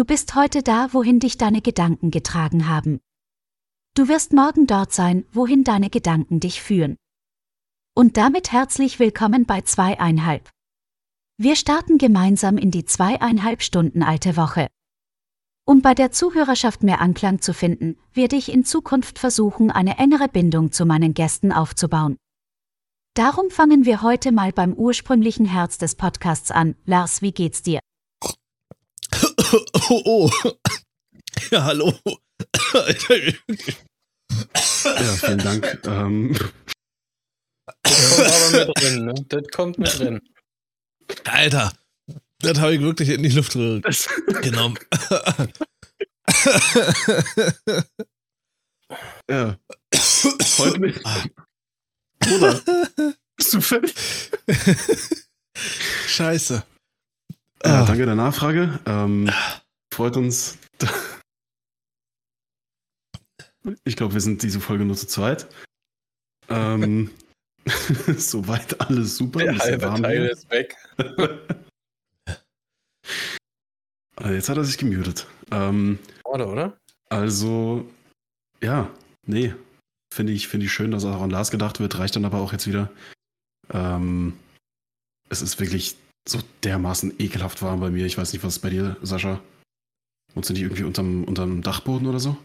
Du bist heute da, wohin dich deine Gedanken getragen haben. Du wirst morgen dort sein, wohin deine Gedanken dich führen. Und damit herzlich willkommen bei zweieinhalb. Wir starten gemeinsam in die zweieinhalb Stunden alte Woche. Um bei der Zuhörerschaft mehr Anklang zu finden, werde ich in Zukunft versuchen, eine engere Bindung zu meinen Gästen aufzubauen. Darum fangen wir heute mal beim ursprünglichen Herz des Podcasts an. Lars, wie geht's dir? Oh, oh. Ja, hallo. Ja, vielen Dank. Ähm, Das kommt aber mit drin, ne? Das kommt mit drin. Alter, das habe ich wirklich in die Luft genommen. ja. Freut mich. Bruder, bist du fertig? Scheiße. Ja, Ah. danke der Nachfrage. Ähm, freut uns. Ich glaube, wir sind diese Folge nur zu zweit. Ähm, soweit alles super. Der halbe Teil hier. ist weg. Äh, Jetzt hat er sich gemutet. Ähm, Schade, oder? also, ja, nee. Finde ich, finde ich schön, dass auch an Lars gedacht wird, reicht dann aber auch jetzt wieder. Ähm, es ist wirklich so dermaßen ekelhaft warm bei mir. Ich weiß nicht, was ist bei dir, Sascha? Wohnst du nicht irgendwie unterm, unterm Dachboden oder so?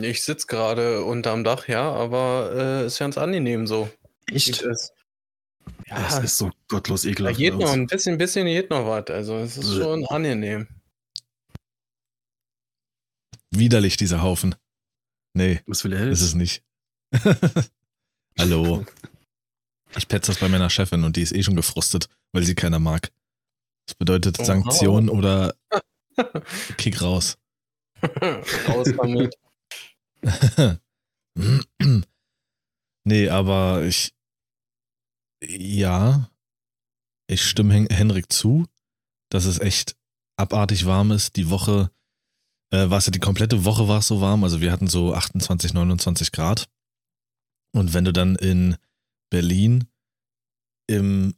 Ich sitze gerade unterm Dach, ja, aber äh, ist ganz angenehm so. Echt? Es, Ja, es ist so gottlos da ekelhaft. geht bei noch ein bisschen, bisschen geht noch was. Also es ist Bäh. schon angenehm. Widerlich, dieser Haufen. Nee, Was will er ist es nicht. Hallo. Ich petze das bei meiner Chefin und die ist eh schon gefrustet, weil sie keiner mag. Das bedeutet Oh, Sanktion oder Kick raus. Raus damit. nee, aber ich. Ja, ich stimme Hen Henrik zu, dass es echt abartig warm ist. Die Woche, äh, war es ja die komplette Woche war es so warm. Also wir hatten so 28, 29 Grad. Und wenn du dann in Berlin im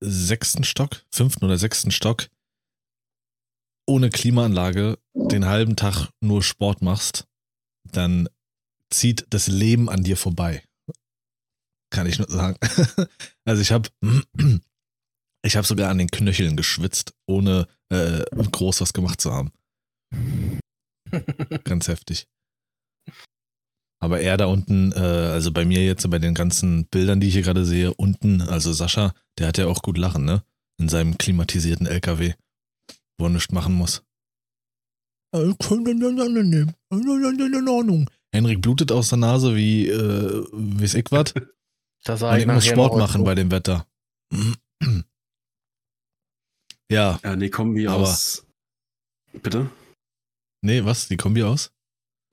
sechsten Stock, fünften oder sechsten Stock ohne Klimaanlage den halben Tag nur Sport machst, dann zieht das Leben an dir vorbei. Kann ich nur sagen. Also ich habe ich habe sogar an den Knöcheln geschwitzt, ohne äh, groß was gemacht zu haben. Ganz heftig. Aber er da unten, äh, also bei mir jetzt, bei den ganzen Bildern, die ich hier gerade sehe, unten, also Sascha, der hat ja auch gut lachen, ne? In seinem klimatisierten LKW, wo er nichts machen muss. Äh, können wir dann annehmen. In Ordnung. Henrik blutet aus der Nase wie, äh, wie es ich was. Das Und ich muss Sport machen bei dem Wetter. Ja, Ja, nee, Kombi Aber- aus. Bitte? nee, was? Die Kombi aus?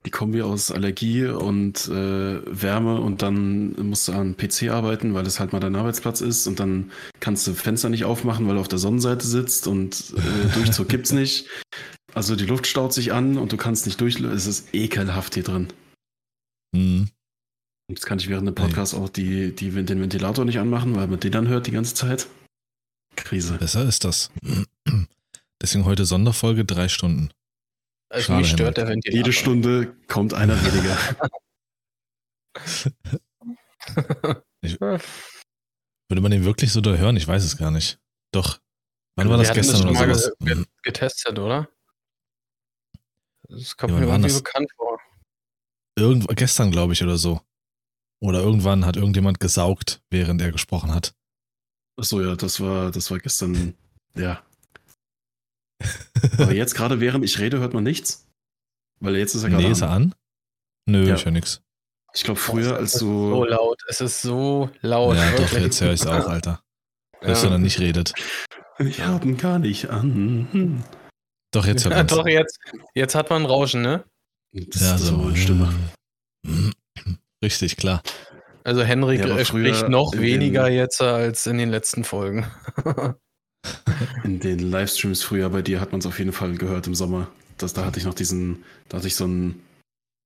Die Kombi aus Allergie und äh, Wärme und dann musst du an PC arbeiten, weil es halt mal dein Arbeitsplatz ist und dann kannst du Fenster nicht aufmachen, weil du auf der Sonnenseite sitzt und äh, Durchzug gibt's nicht. Also die Luft staut sich an und du kannst nicht durch. Es ist ekelhaft hier drin. Hm. Und Jetzt kann ich während dem Podcast auch die, die, den Ventilator nicht anmachen, weil man den dann hört die ganze Zeit. Krise. Besser ist das. Deswegen heute Sonderfolge drei Stunden. Also Schade, mich stört der Ventilator. Jede Stunde kommt einer weniger. Würde man den wirklich so da hören? Ich weiß es gar nicht. Doch. Wann war Wir das gestern schon oder sowas? ge- Hm. getestet, oder? Das kommt Ja, mir war irgendwie das? bekannt vor. Irgend, gestern, glaube ich, oder so. Oder irgendwann hat irgendjemand gesaugt, während er gesprochen hat. Achso, ja, das war, das war gestern. Ja. Aber jetzt gerade während ich rede, hört man nichts. Weil jetzt ist er gerade. nee, ist er an? Nö, Ja. ich höre nix. Ich glaube, früher, als Es ist so du. laut. Es ist so laut. ja, doch, jetzt höre ich es auch, Alter. Wenn er Ja. nicht redet. Ich hab ihn gar nicht an. Hm. Doch, jetzt hört Ja, man doch, jetzt, jetzt hat man ein Rauschen, ne? Das Ja, ist so. eine Stimme. Richtig, klar. Also Henrik Ja, äh, spricht noch in weniger jetzt als in den letzten Folgen. In den Livestreams früher bei dir hat man es auf jeden Fall gehört im Sommer. Das, da hatte ich noch diesen, da hatte ich so einen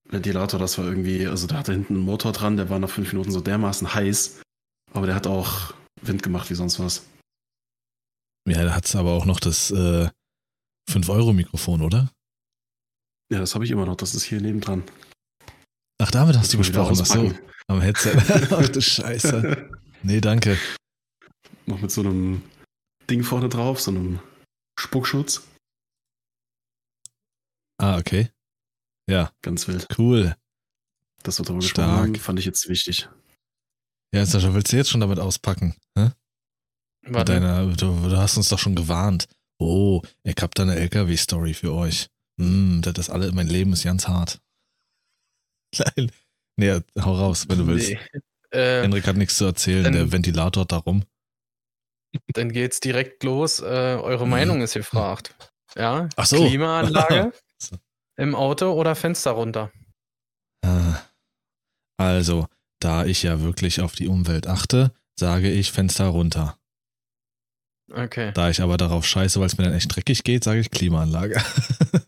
Ventilator, das war irgendwie, also da hatte hinten einen Motor dran, der war nach fünf Minuten so dermaßen heiß, aber der hat auch Wind gemacht wie sonst was. Ja, da hat es aber auch noch das äh, 5-Euro-Mikrofon, oder? Ja, das habe ich immer noch. Das ist hier nebendran. Ach, damit hast du man wieder gesprochen. Ach so, am Headset. Ach du Scheiße. Nee, danke. Noch mit so einem Ding vorne drauf, so einem Spuckschutz. Ah, okay. Ja, Ganz wild. cool. Das wir darüber Stark. gesprochen fand ich jetzt wichtig. Ja, Sascha, willst du jetzt schon damit auspacken? Hä? Warte. deiner, du, du hast uns doch schon gewarnt. Oh, ich hab da eine LKW-Story für euch. Hm, das ist alle, mein Leben ist ganz hart. Nein. Nee, hau raus, wenn du willst. Nee. Äh, Henrik hat nichts zu erzählen, dann- der Ventilator da rum. Dann geht's direkt los. Äh, eure Mhm. Meinung ist gefragt. Ja, Ach so. Klimaanlage im Auto oder Fenster runter? Ah. Also, da ich ja wirklich auf die Umwelt achte, sage ich Fenster runter. Okay. Da ich aber darauf scheiße, weil es mir dann echt dreckig geht, sage ich Klimaanlage.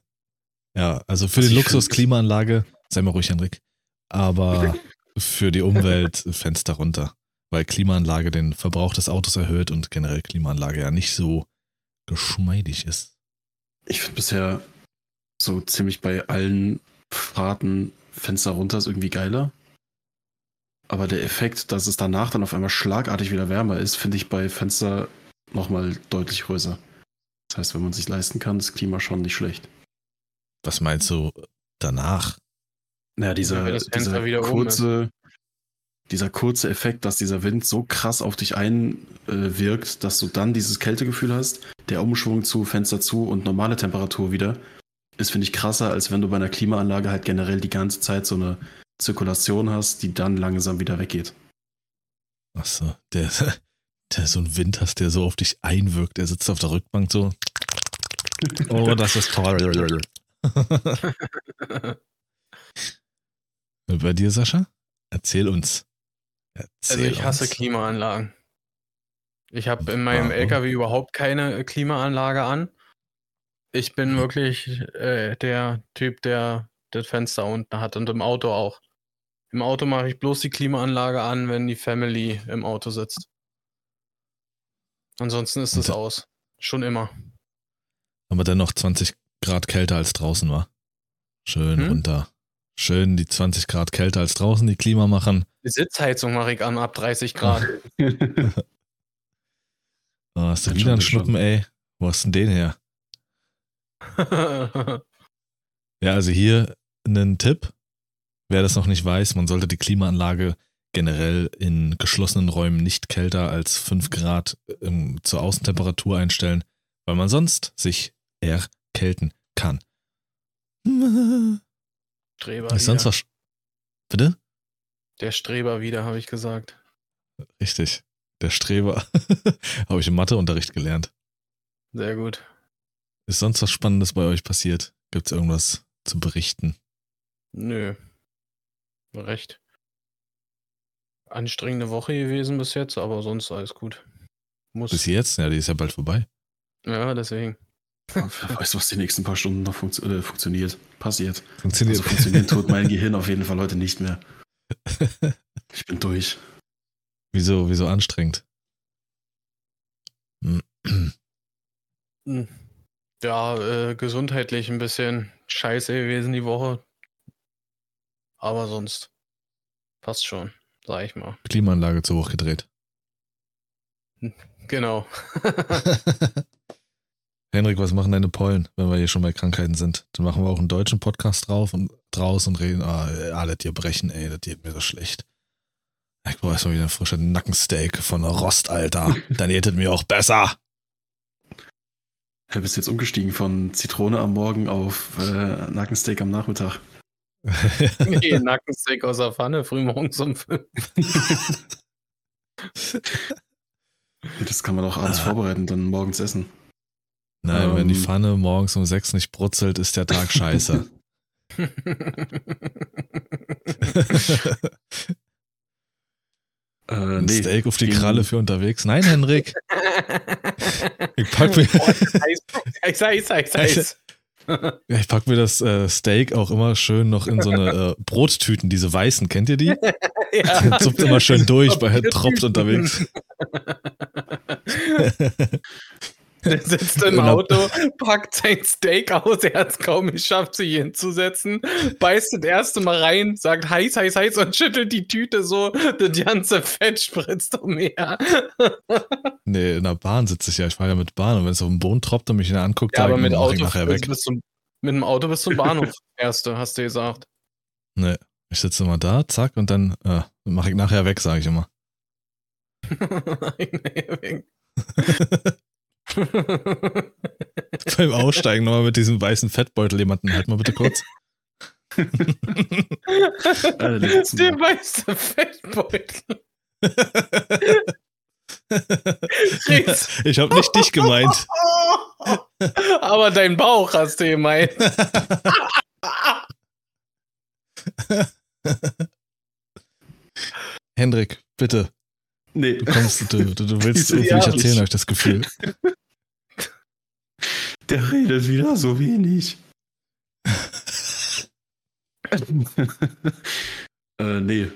ja, also für Was den Luxus Klimaanlage, sei mal ruhig, Henrik. Aber für die Umwelt Fenster runter. Weil Klimaanlage den Verbrauch des Autos erhöht und generell Klimaanlage ja nicht so geschmeidig ist. Ich finde bisher so ziemlich bei allen Fahrten Fenster runter ist irgendwie geiler. Aber der Effekt, dass es danach dann auf einmal schlagartig wieder wärmer ist, finde ich bei Fenster nochmal deutlich größer. Das heißt, wenn man sich leisten kann, ist Klima schon nicht schlecht. Was meinst du danach? Naja, dieser, Fenster dieser kurze, dieser kurze Effekt, dass dieser Wind so krass auf dich einwirkt, dass du dann dieses Kältegefühl hast, der Umschwung zu Fenster zu und normale Temperatur wieder, ist, finde ich, krasser, als wenn du bei einer Klimaanlage halt generell die ganze Zeit so eine Zirkulation hast, die dann langsam wieder weggeht. Achso, der, der so einen Wind hast, der so auf dich einwirkt. Der sitzt auf der Rückbank so. Oh, das ist toll. Und bei dir, Sascha? Erzähl uns. Also Erzähl ich hasse uns. Klimaanlagen. Ich habe in meinem Warum? LKW überhaupt keine Klimaanlage an. Ich bin Mhm. wirklich äh, der Typ, der das Fenster unten hat und im Auto auch. Im Auto mache ich bloß die Klimaanlage an, wenn die Family im Auto sitzt. Ansonsten ist es aus. Schon immer. Aber dennoch 20 Grad kälter als draußen war. Schön Hm? runter. Schön die 20 Grad kälter als draußen, die Klima machen. Die Sitzheizung mache ich an ab 30 Grad. Oh, hast du wieder schon, einen. Schnuppen, ey? Wo hast denn den her? Ja, also hier einen Tipp. Wer das noch nicht weiß, man sollte die Klimaanlage generell in geschlossenen Räumen nicht kälter als 5 Grad ähm, zur Außentemperatur einstellen, weil man sonst sich erkälten kann. Streber Ist sonst was. Bitte? Der Streber wieder, habe ich gesagt. Richtig. Der Streber. Habe ich im Matheunterricht gelernt. Sehr gut. Ist sonst was Spannendes bei euch passiert? Gibt es irgendwas zu berichten? Nö. Recht. Anstrengende Woche gewesen bis jetzt, aber sonst alles gut. Muss. Bis jetzt? Ja, die ist ja bald vorbei. Ja, deswegen. Wer weiß, was die nächsten paar Stunden noch funktio äh, funktioniert. Passiert. Funktioniert. Also funktionieren tut mein Gehirn auf jeden Fall heute nicht mehr. Ich bin durch. wieso, wieso anstrengend? Hm. Ja, äh, gesundheitlich ein bisschen scheiße gewesen die Woche. Aber sonst passt schon, sag ich mal. Klimaanlage zu hoch gedreht. Genau. Henrik, was machen deine Pollen, wenn wir hier schon bei Krankheiten sind? Dann machen wir auch einen deutschen Podcast drauf und draus und reden, ah, ah das hier brechen, ey, das geht mir so schlecht. Ich brauche erstmal wieder ein frischer Nackensteak von Rost, Alter. Dann es mir auch besser. Du bist jetzt umgestiegen von Zitrone am Morgen auf äh, Nackensteak am Nachmittag. nee, Nackensteak aus der Pfanne, frühmorgens um fünf. Das kann man auch abends Ah. vorbereiten, dann morgens essen. Nein, wenn die Ähm. Pfanne morgens um sechs nicht brutzelt, ist der Tag scheiße. Äh, Ein nee, Steak auf die Kralle für unterwegs. Nein, Henrik. Ich pack mir, Eis, Eis, Eis, Eis. ich pack mir das äh, Steak auch immer schön noch in so eine äh, Brottüten, diese weißen, kennt ihr die? ja. Zupft immer schön durch bei Herrn Tropf unterwegs. Der sitzt im Auto, packt sein Steak aus, er hat es kaum geschafft, sich hinzusetzen, beißt das erste Mal rein, sagt heiß, heiß, heiß und schüttelt die Tüte so, das ganze Fett spritzt umher. Nee, in der Bahn sitze ich ja. Ich fahre ja mit Bahn und wenn es auf dem Boden tropft und mich dann anguckt, Ja, aber dann mit Auto nachher weg. zum, mit dem Auto bis zum Bahnhof. Erste, hast du gesagt. Nee, ich sitze immer da, zack, und dann äh, mache ich nachher weg, sage ich immer. Beim Aussteigen nochmal mit diesem weißen Fettbeutel jemanden, halt mal bitte kurz. Der weiße Fettbeutel. Ich habe nicht dich gemeint. Aber dein Bauch hast du gemeint. Hendrik, bitte. Nee. Du kommst, du, du, du willst irgendwie nicht? erzählen, habe ich das Gefühl. Der redet wieder so wenig. äh, nee,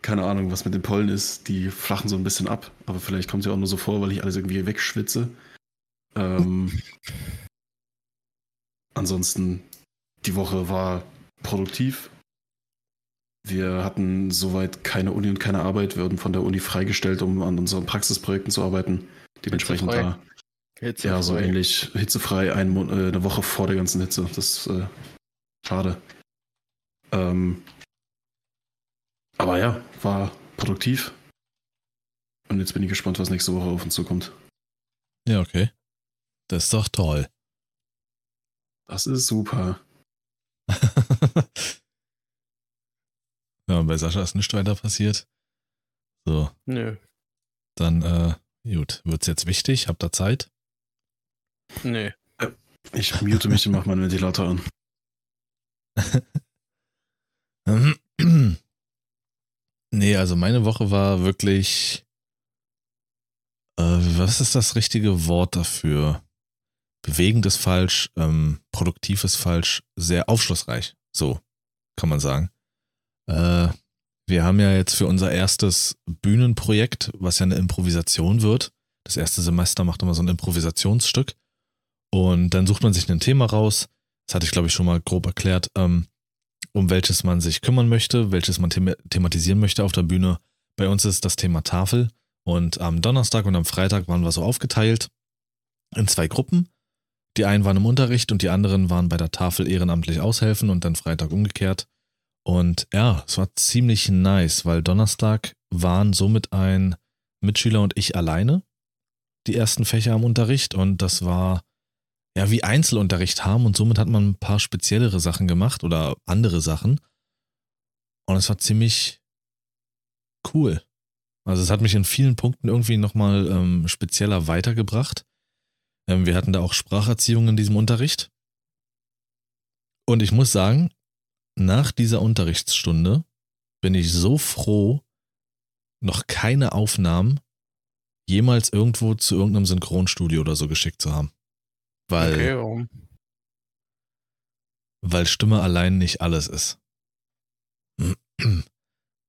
keine Ahnung, was mit den Pollen ist. Die flachen so ein bisschen ab, aber vielleicht kommt es ja auch nur so vor, weil ich alles irgendwie wegschwitze. Ähm, ansonsten, die Woche war produktiv. Wir hatten soweit keine Uni und keine Arbeit. Wir wurden von der Uni freigestellt, um an unseren Praxisprojekten zu arbeiten. Dementsprechend Hitzefrei. da Hitzefrei. ja, so ähnlich. Hitzefrei, ein äh, eine Woche vor der ganzen Hitze. Das ist äh, schade. Ähm, aber ja, war produktiv. Und jetzt bin ich gespannt, was nächste Woche auf uns zukommt. Ja, okay. Das ist doch toll. Das ist super. ja, bei Sascha ist nichts weiter passiert. So, Nö, dann, äh, gut, wird's jetzt wichtig? Habt ihr Zeit? nö. Ich mute mich und mach meinen Ventilator an. nee, also meine Woche war wirklich. Äh, was ist das richtige Wort dafür? Bewegend ist falsch, ähm, produktiv ist falsch, sehr aufschlussreich. So kann man sagen. Äh, wir haben ja jetzt für unser erstes Bühnenprojekt, was ja eine Improvisation wird. Das erste Semester macht immer so ein Improvisationsstück. Und dann sucht man sich ein Thema raus. Das hatte ich, glaube ich, schon mal grob erklärt. Ähm, um welches man sich kümmern möchte, welches man thema thematisieren möchte auf der Bühne. Bei uns ist das Thema Tafel und am Donnerstag und am Freitag waren wir so aufgeteilt in zwei Gruppen. Die einen waren im Unterricht und die anderen waren bei der Tafel ehrenamtlich aushelfen und dann Freitag umgekehrt. Und ja, es war ziemlich nice, weil Donnerstag waren somit ein Mitschüler und ich alleine die ersten Fächer am Unterricht und das war ja wie Einzelunterricht haben und somit hat man ein paar speziellere Sachen gemacht oder andere Sachen. Und es war ziemlich cool. Also es hat mich in vielen Punkten irgendwie nochmal ähm, spezieller weitergebracht. Ähm, wir hatten da auch Spracherziehung in diesem Unterricht. Und ich muss sagen, nach dieser Unterrichtsstunde bin ich so froh, noch keine Aufnahmen jemals irgendwo zu irgendeinem Synchronstudio oder so geschickt zu haben. Weil, Okay, warum? weil Stimme allein nicht alles ist.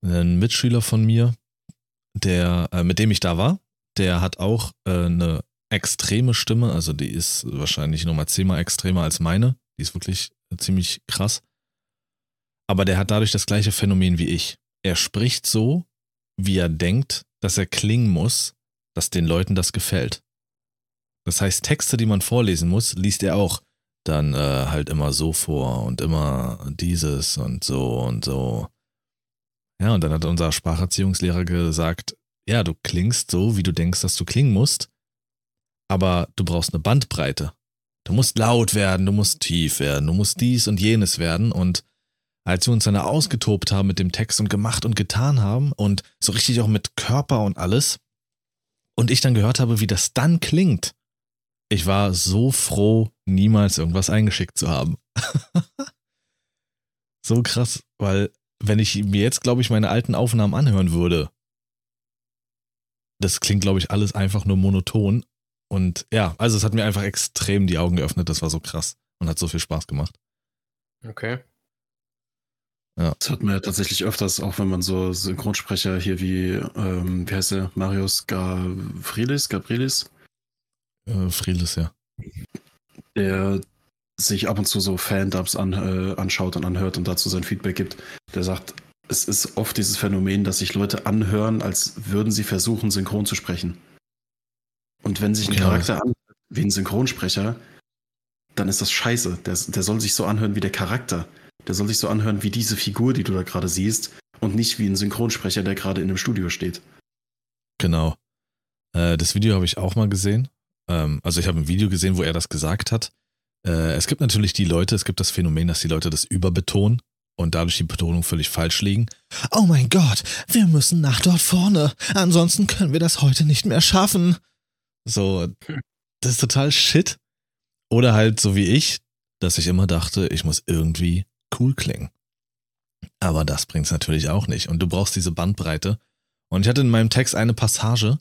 Ein Mitschüler von mir, der, äh, mit dem ich da war, der hat auch äh, eine extreme Stimme, also die ist wahrscheinlich nochmal zehnmal extremer als meine. Die ist wirklich ziemlich krass. Aber der hat dadurch das gleiche Phänomen wie ich. Er spricht so, wie er denkt, dass er klingen muss, dass den Leuten das gefällt. Das heißt, Texte, die man vorlesen muss, liest er auch dann äh, halt immer so vor und immer dieses und so und so. Ja, und dann hat unser Spracherziehungslehrer gesagt, ja, du klingst so, wie du denkst, dass du klingen musst, aber du brauchst eine Bandbreite. Du musst laut werden, du musst tief werden, du musst dies und jenes werden und als wir uns dann ausgetobt haben mit dem Text und gemacht und getan haben und so richtig auch mit Körper und alles und ich dann gehört habe, wie das dann klingt, ich war so froh, niemals irgendwas eingeschickt zu haben. so krass, weil wenn ich mir jetzt, glaube ich, meine alten Aufnahmen anhören würde, das klingt, glaube ich, alles einfach nur monoton. Und ja, also es hat mir einfach extrem die Augen geöffnet. Das war so krass und hat so viel Spaß gemacht. Okay. Das hört man ja tatsächlich öfters, auch wenn man so Synchronsprecher hier wie, ähm, wie heißt der, Marius Gavrilis, Gabrielis, äh, Friedes, ja. Der sich ab und zu so Fan-Dubs an, äh, anschaut und anhört und dazu sein Feedback gibt, der sagt, es ist oft dieses Phänomen, dass sich Leute anhören, als würden sie versuchen, synchron zu sprechen. Und wenn sich ein Genau. Charakter anhört wie ein Synchronsprecher, dann ist das scheiße. Der, der soll sich so anhören wie der Charakter. Der soll sich so anhören wie diese Figur, die du da gerade siehst und nicht wie ein Synchronsprecher, der gerade in einem Studio steht. Genau. Äh, das Video habe ich auch mal gesehen. Ähm, also ich habe ein Video gesehen, wo er das gesagt hat. Äh, es gibt natürlich die Leute, es gibt das Phänomen, dass die Leute das überbetonen und dadurch die Betonung völlig falsch liegen. Oh mein Gott, wir müssen nach dort vorne. Ansonsten können wir das heute nicht mehr schaffen. So, das ist total shit. Oder halt so wie ich, dass ich immer dachte, ich muss irgendwie cool klingen. Aber das bringt's natürlich auch nicht. Und du brauchst diese Bandbreite. Und ich hatte in meinem Text eine Passage,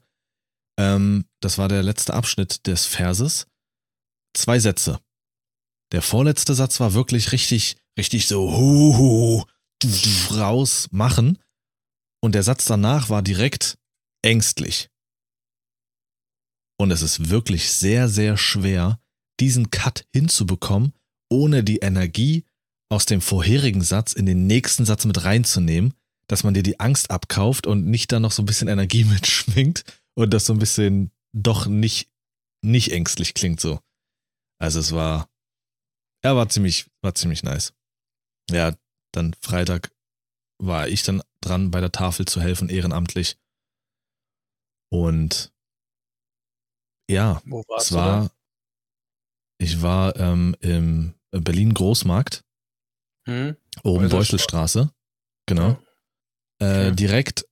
ähm, das war der letzte Abschnitt des Verses, zwei Sätze. Der vorletzte Satz war wirklich richtig, richtig so hu, hu, du, raus machen. Und der Satz danach war direkt ängstlich. Und es ist wirklich sehr, sehr schwer, diesen Cut hinzubekommen, ohne die Energie aus dem vorherigen Satz in den nächsten Satz mit reinzunehmen, dass man dir die Angst abkauft und nicht da noch so ein bisschen Energie mitschwingt und das so ein bisschen doch nicht, nicht ängstlich klingt so. Also es war, er war ziemlich, war ziemlich nice. Ja, dann Freitag war ich dann dran, bei der Tafel zu helfen, ehrenamtlich. Und ja, es war, ich war ähm, im Berlin Großmarkt, da? Hm? oben. Beuselstraße. Genau. Äh, Okay. direkt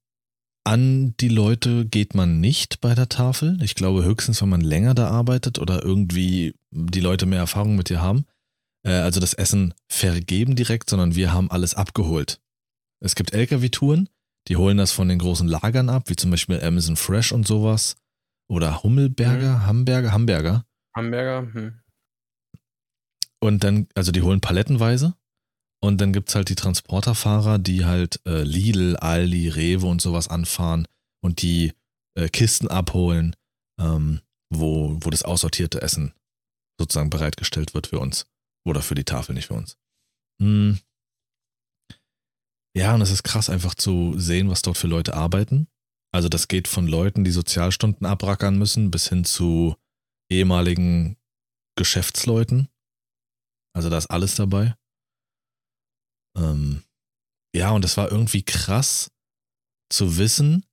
an die Leute geht man nicht bei der Tafel. Ich glaube höchstens, wenn man länger da arbeitet oder irgendwie die Leute mehr Erfahrung mit dir haben. Äh, also das Essen vergeben direkt, sondern wir haben alles abgeholt. Es gibt LKW-Touren, die holen das von den großen Lagern ab, wie zum Beispiel Amazon Fresh und sowas. Oder Hummelberger, Hamburger, Hamburger. Hamburger? Hm. Und dann, also die holen palettenweise. Und dann gibt's halt die Transporterfahrer, die halt äh, Lidl, Aldi, Rewe und sowas anfahren und die äh, Kisten abholen, ähm, wo, wo das aussortierte Essen sozusagen bereitgestellt wird für uns. Oder für die Tafel, nicht für uns. Hm. Ja, und es ist krass einfach zu sehen, was dort für Leute arbeiten. Also das geht von Leuten, die Sozialstunden abrackern müssen, bis hin zu ehemaligen Geschäftsleuten. Also da ist alles dabei. Ähm, ja, und es war irgendwie krass zu wissen,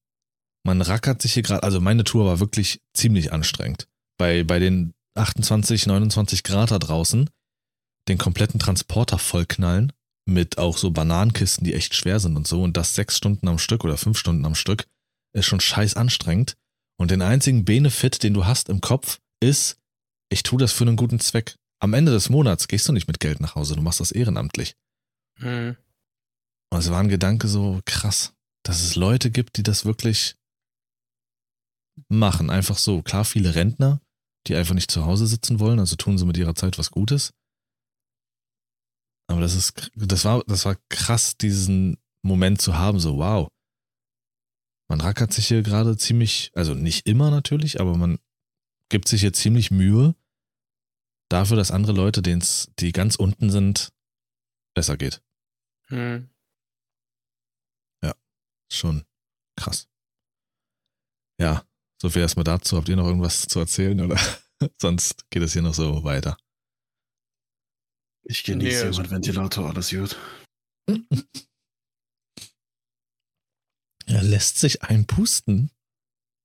man rackert sich hier gerade, also meine Tour war wirklich ziemlich anstrengend. Bei, bei den 28, 29 Grad da draußen, den kompletten Transporter vollknallen mit auch so Bananenkisten, die echt schwer sind und so, und das sechs Stunden am Stück oder fünf Stunden am Stück, ist schon scheiß anstrengend. Und den einzigen Benefit, den du hast im Kopf, ist, ich tue das für einen guten Zweck. Am Ende des Monats gehst du nicht mit Geld nach Hause, du machst das ehrenamtlich. Hm. Und es war ein Gedanke so krass, dass es Leute gibt, die das wirklich machen. Einfach so. Klar, viele Rentner, die einfach nicht zu Hause sitzen wollen, also tun sie mit ihrer Zeit was Gutes. Aber das ist, das war, das war krass, diesen Moment zu haben, so wow. Man rackert sich hier gerade ziemlich, also nicht immer natürlich, aber man gibt sich hier ziemlich Mühe dafür, dass andere Leute, denen die ganz unten sind, besser geht. Hm. Schon krass. Ja, so viel erstmal dazu. Habt ihr noch irgendwas zu erzählen oder sonst geht es hier noch so weiter? Ich genieße Nee, nee, also- mit Ventilator, alles gut. Er lässt sich einpusten.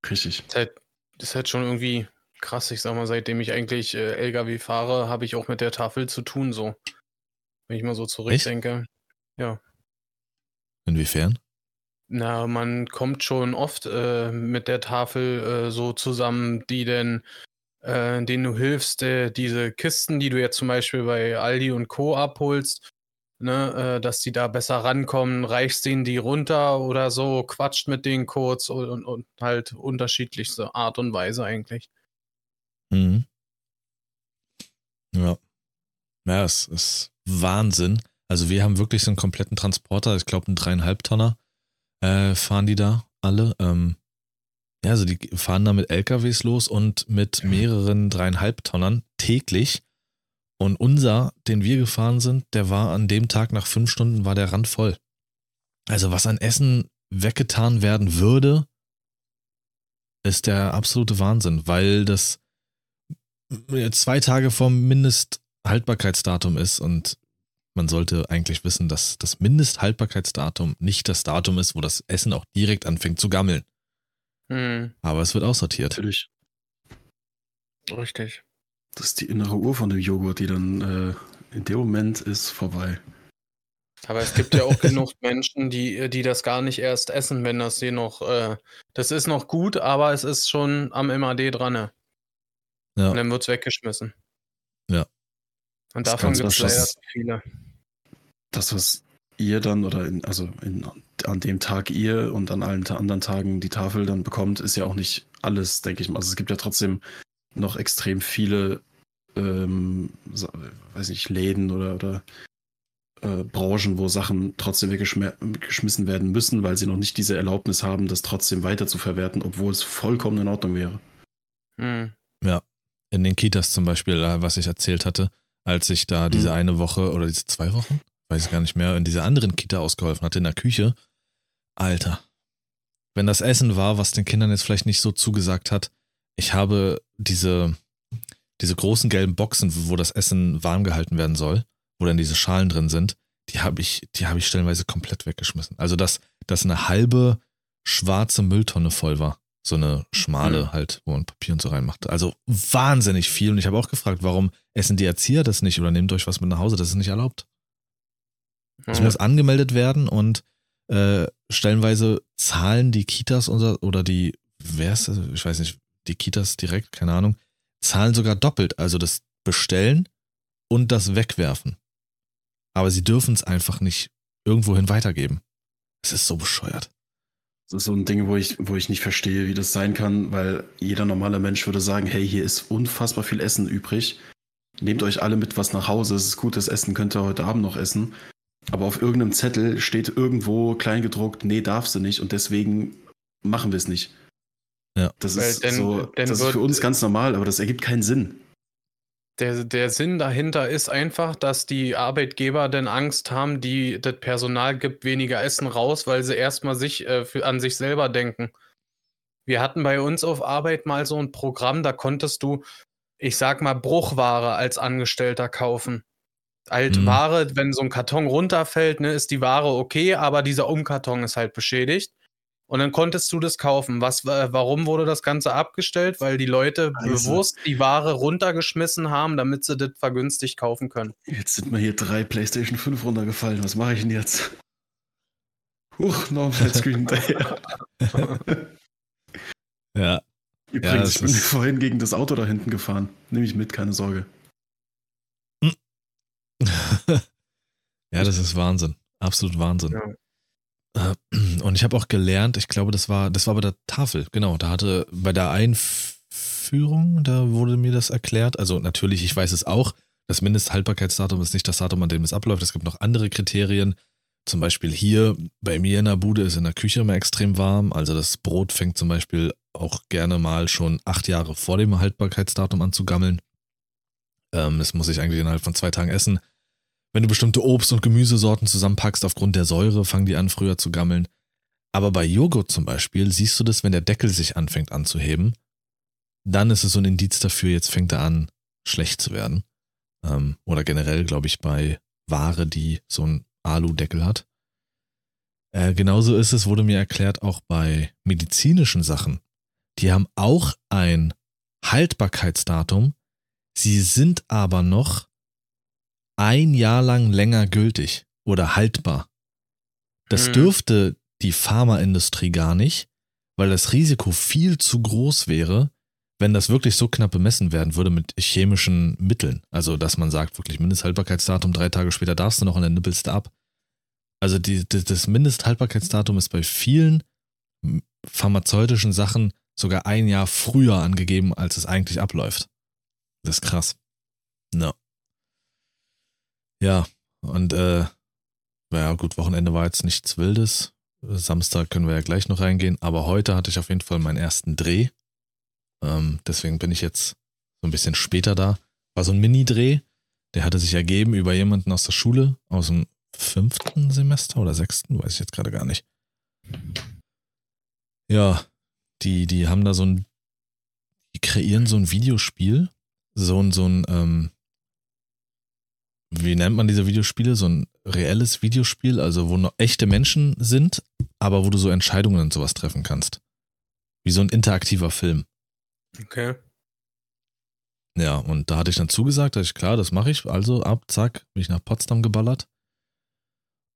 Richtig. Das ist halt, das ist halt schon irgendwie krass. Ich sag mal, seitdem ich eigentlich äh, LKW fahre, habe ich auch mit der Tafel zu tun, so. Wenn ich mal so zurückdenke. Inwiefern? Na, man kommt schon oft äh, mit der Tafel äh, so zusammen, die denn, äh, denen du hilfst, äh, diese Kisten, die du jetzt zum Beispiel bei Aldi und Co. abholst, ne, äh, dass die da besser rankommen, reichst denen die runter oder so, quatscht mit denen kurz und, und, und halt unterschiedlichste Art und Weise eigentlich. Mhm. Ja. Ja, es ist Wahnsinn. Also wir haben wirklich so einen kompletten Transporter, ich glaube einen dreieinhalb Tonner, äh, fahren die da alle. Ähm, Ja, also die fahren da mit LKWs los und mit mehreren dreieinhalb Tonnern täglich. Und unser, den wir gefahren sind, der war an dem Tag nach fünf Stunden war der Rand voll. Also was an Essen weggetan werden würde, ist der absolute Wahnsinn, weil das zwei Tage vom Mindesthaltbarkeitsdatum ist und man sollte eigentlich wissen, dass das Mindesthaltbarkeitsdatum nicht das Datum ist, wo das Essen auch direkt anfängt zu gammeln. Hm, Aber es wird aussortiert. Natürlich. richtig. Das ist die innere Uhr von dem Joghurt, die dann äh, in dem Moment ist vorbei. Aber es gibt ja auch genug Menschen, die, die das gar nicht erst essen, wenn das sie noch. Äh, das ist noch gut, aber es ist schon am MAD dran. Ne? Ja. Und dann wird es weggeschmissen. Ja. Und Das davon gibt es leider zu viele. Das, was ihr dann oder in, also in, an dem Tag ihr und an allen anderen Tagen die Tafel dann bekommt, ist ja auch nicht alles, denke ich mal. Also es gibt ja trotzdem noch extrem viele, ähm, weiß nicht, Läden oder, oder äh, Branchen, wo Sachen trotzdem weggeschmissen werden müssen, weil sie noch nicht diese Erlaubnis haben, das trotzdem weiter zu verwerten, obwohl es vollkommen in Ordnung wäre. Hm. In den Kitas zum Beispiel, äh, was ich erzählt hatte, als ich da diese Mhm. eine Woche oder diese zwei Wochen, weiß ich gar nicht mehr, in dieser anderen Kita ausgeholfen hatte, in der Küche. Alter. Wenn das Essen war, was den Kindern jetzt vielleicht nicht so zugesagt hat, ich habe diese, diese großen gelben Boxen, wo das Essen warm gehalten werden soll, wo dann diese Schalen drin sind, die habe ich, die habe ich stellenweise komplett weggeschmissen. Also dass, dass eine halbe schwarze Mülltonne voll war. So eine schmale Mhm. halt, wo man Papier und so reinmacht. Also wahnsinnig viel. Und ich habe auch gefragt, warum essen die Erzieher das nicht oder nehmt euch was mit nach Hause? Das ist nicht erlaubt. Es Ja. muss angemeldet werden und äh, stellenweise zahlen die Kitas unser, oder die, wer ist das? Ich weiß nicht, die Kitas direkt, keine Ahnung, zahlen sogar doppelt. Also das Bestellen und das Wegwerfen. Aber sie dürfen es einfach nicht irgendwohin weitergeben. Es ist so bescheuert. Das ist so ein Ding, wo ich, wo ich nicht verstehe, wie das sein kann, weil jeder normale Mensch würde sagen, hey, hier ist unfassbar viel Essen übrig. Nehmt euch alle mit was nach Hause. Es ist gutes Essen, könnt ihr heute Abend noch essen. Aber auf irgendeinem Zettel steht irgendwo kleingedruckt, nee, darfst du nicht und deswegen machen wir es nicht. Ja. Das Weil ist dann- so, dann das ist für uns ganz normal, aber das ergibt keinen Sinn. Der, der Sinn dahinter ist einfach, dass die Arbeitgeber dann Angst haben, die das Personal gibt weniger Essen raus, weil sie erstmal sich äh, für, an sich selber denken. Wir hatten bei uns auf Arbeit mal so ein Programm, da konntest du, ich sag mal, Bruchware als Angestellter kaufen. Halt Mhm. Ware, wenn so ein Karton runterfällt, ne, ist die Ware okay, aber dieser Umkarton ist halt beschädigt. Und dann konntest du das kaufen. Was, warum wurde das Ganze abgestellt? Weil die Leute Also- bewusst die Ware runtergeschmissen haben, damit sie das vergünstigt kaufen können. Jetzt sind mir hier drei PlayStation 5 runtergefallen. Was mache ich denn jetzt? Huch, noch ein Flatscreen hinterher. Ja. Übrigens, das ich bin vorhin gegen das Auto da hinten gefahren. Nehme ich mit, keine Sorge. ja, das ist Wahnsinn. Absolut Wahnsinn. Ja. Äh, Und ich habe auch gelernt, ich glaube, das war, das war bei der Tafel, genau. Da hatte bei der Einführung, da wurde mir das erklärt. Also natürlich, ich weiß es auch, das Mindesthaltbarkeitsdatum ist nicht das Datum, an dem es abläuft. Es gibt noch andere Kriterien. Zum Beispiel hier bei mir in der Bude ist in der Küche immer extrem warm. Also das Brot fängt zum Beispiel auch gerne mal schon acht Jahre vor dem Haltbarkeitsdatum an zu gammeln. Ähm, das muss ich eigentlich innerhalb von zwei Tagen essen. Wenn du bestimmte Obst- und Gemüsesorten zusammenpackst, aufgrund der Säure fangen die an früher zu gammeln. Aber bei Joghurt zum Beispiel siehst du das, wenn der Deckel sich anfängt anzuheben, dann ist es so ein Indiz dafür, jetzt fängt er an, schlecht zu werden. Ähm, oder generell, glaube ich, bei Ware, die so einen Alu-Deckel hat. Äh, genauso ist es, wurde mir erklärt, auch bei medizinischen Sachen. Die haben auch ein Haltbarkeitsdatum, sie sind aber noch ein Jahr lang länger gültig oder haltbar. Das Hm. dürfte die Pharmaindustrie gar nicht, weil das Risiko viel zu groß wäre, wenn das wirklich so knapp bemessen werden würde mit chemischen Mitteln. Also, dass man sagt, wirklich Mindesthaltbarkeitsdatum, drei Tage später darfst du noch und dann nippelst du ab. Also, die, das Mindesthaltbarkeitsdatum ist bei vielen pharmazeutischen Sachen sogar ein Jahr früher angegeben, als es eigentlich abläuft. Das ist krass. No. Ja, und äh, naja, gut, Wochenende war jetzt nichts Wildes. Samstag können wir ja gleich noch reingehen. Aber heute hatte ich auf jeden Fall meinen ersten Dreh. Ähm, deswegen bin ich jetzt so ein bisschen später da. War so ein Mini-Dreh. Der hatte sich ergeben über jemanden aus der Schule, aus dem fünften Semester oder sechsten, weiß ich jetzt gerade gar nicht. Ja, die, die haben da so ein, die kreieren so ein Videospiel, so ein, so ein, ähm, wie nennt man diese Videospiele? So ein reelles Videospiel, also wo noch echte Menschen sind, aber wo du so Entscheidungen und sowas treffen kannst. Wie so ein interaktiver Film. Okay. Ja, und da hatte ich dann zugesagt, dass ich, klar, das mache ich. Also ab, zack, bin ich nach Potsdam geballert.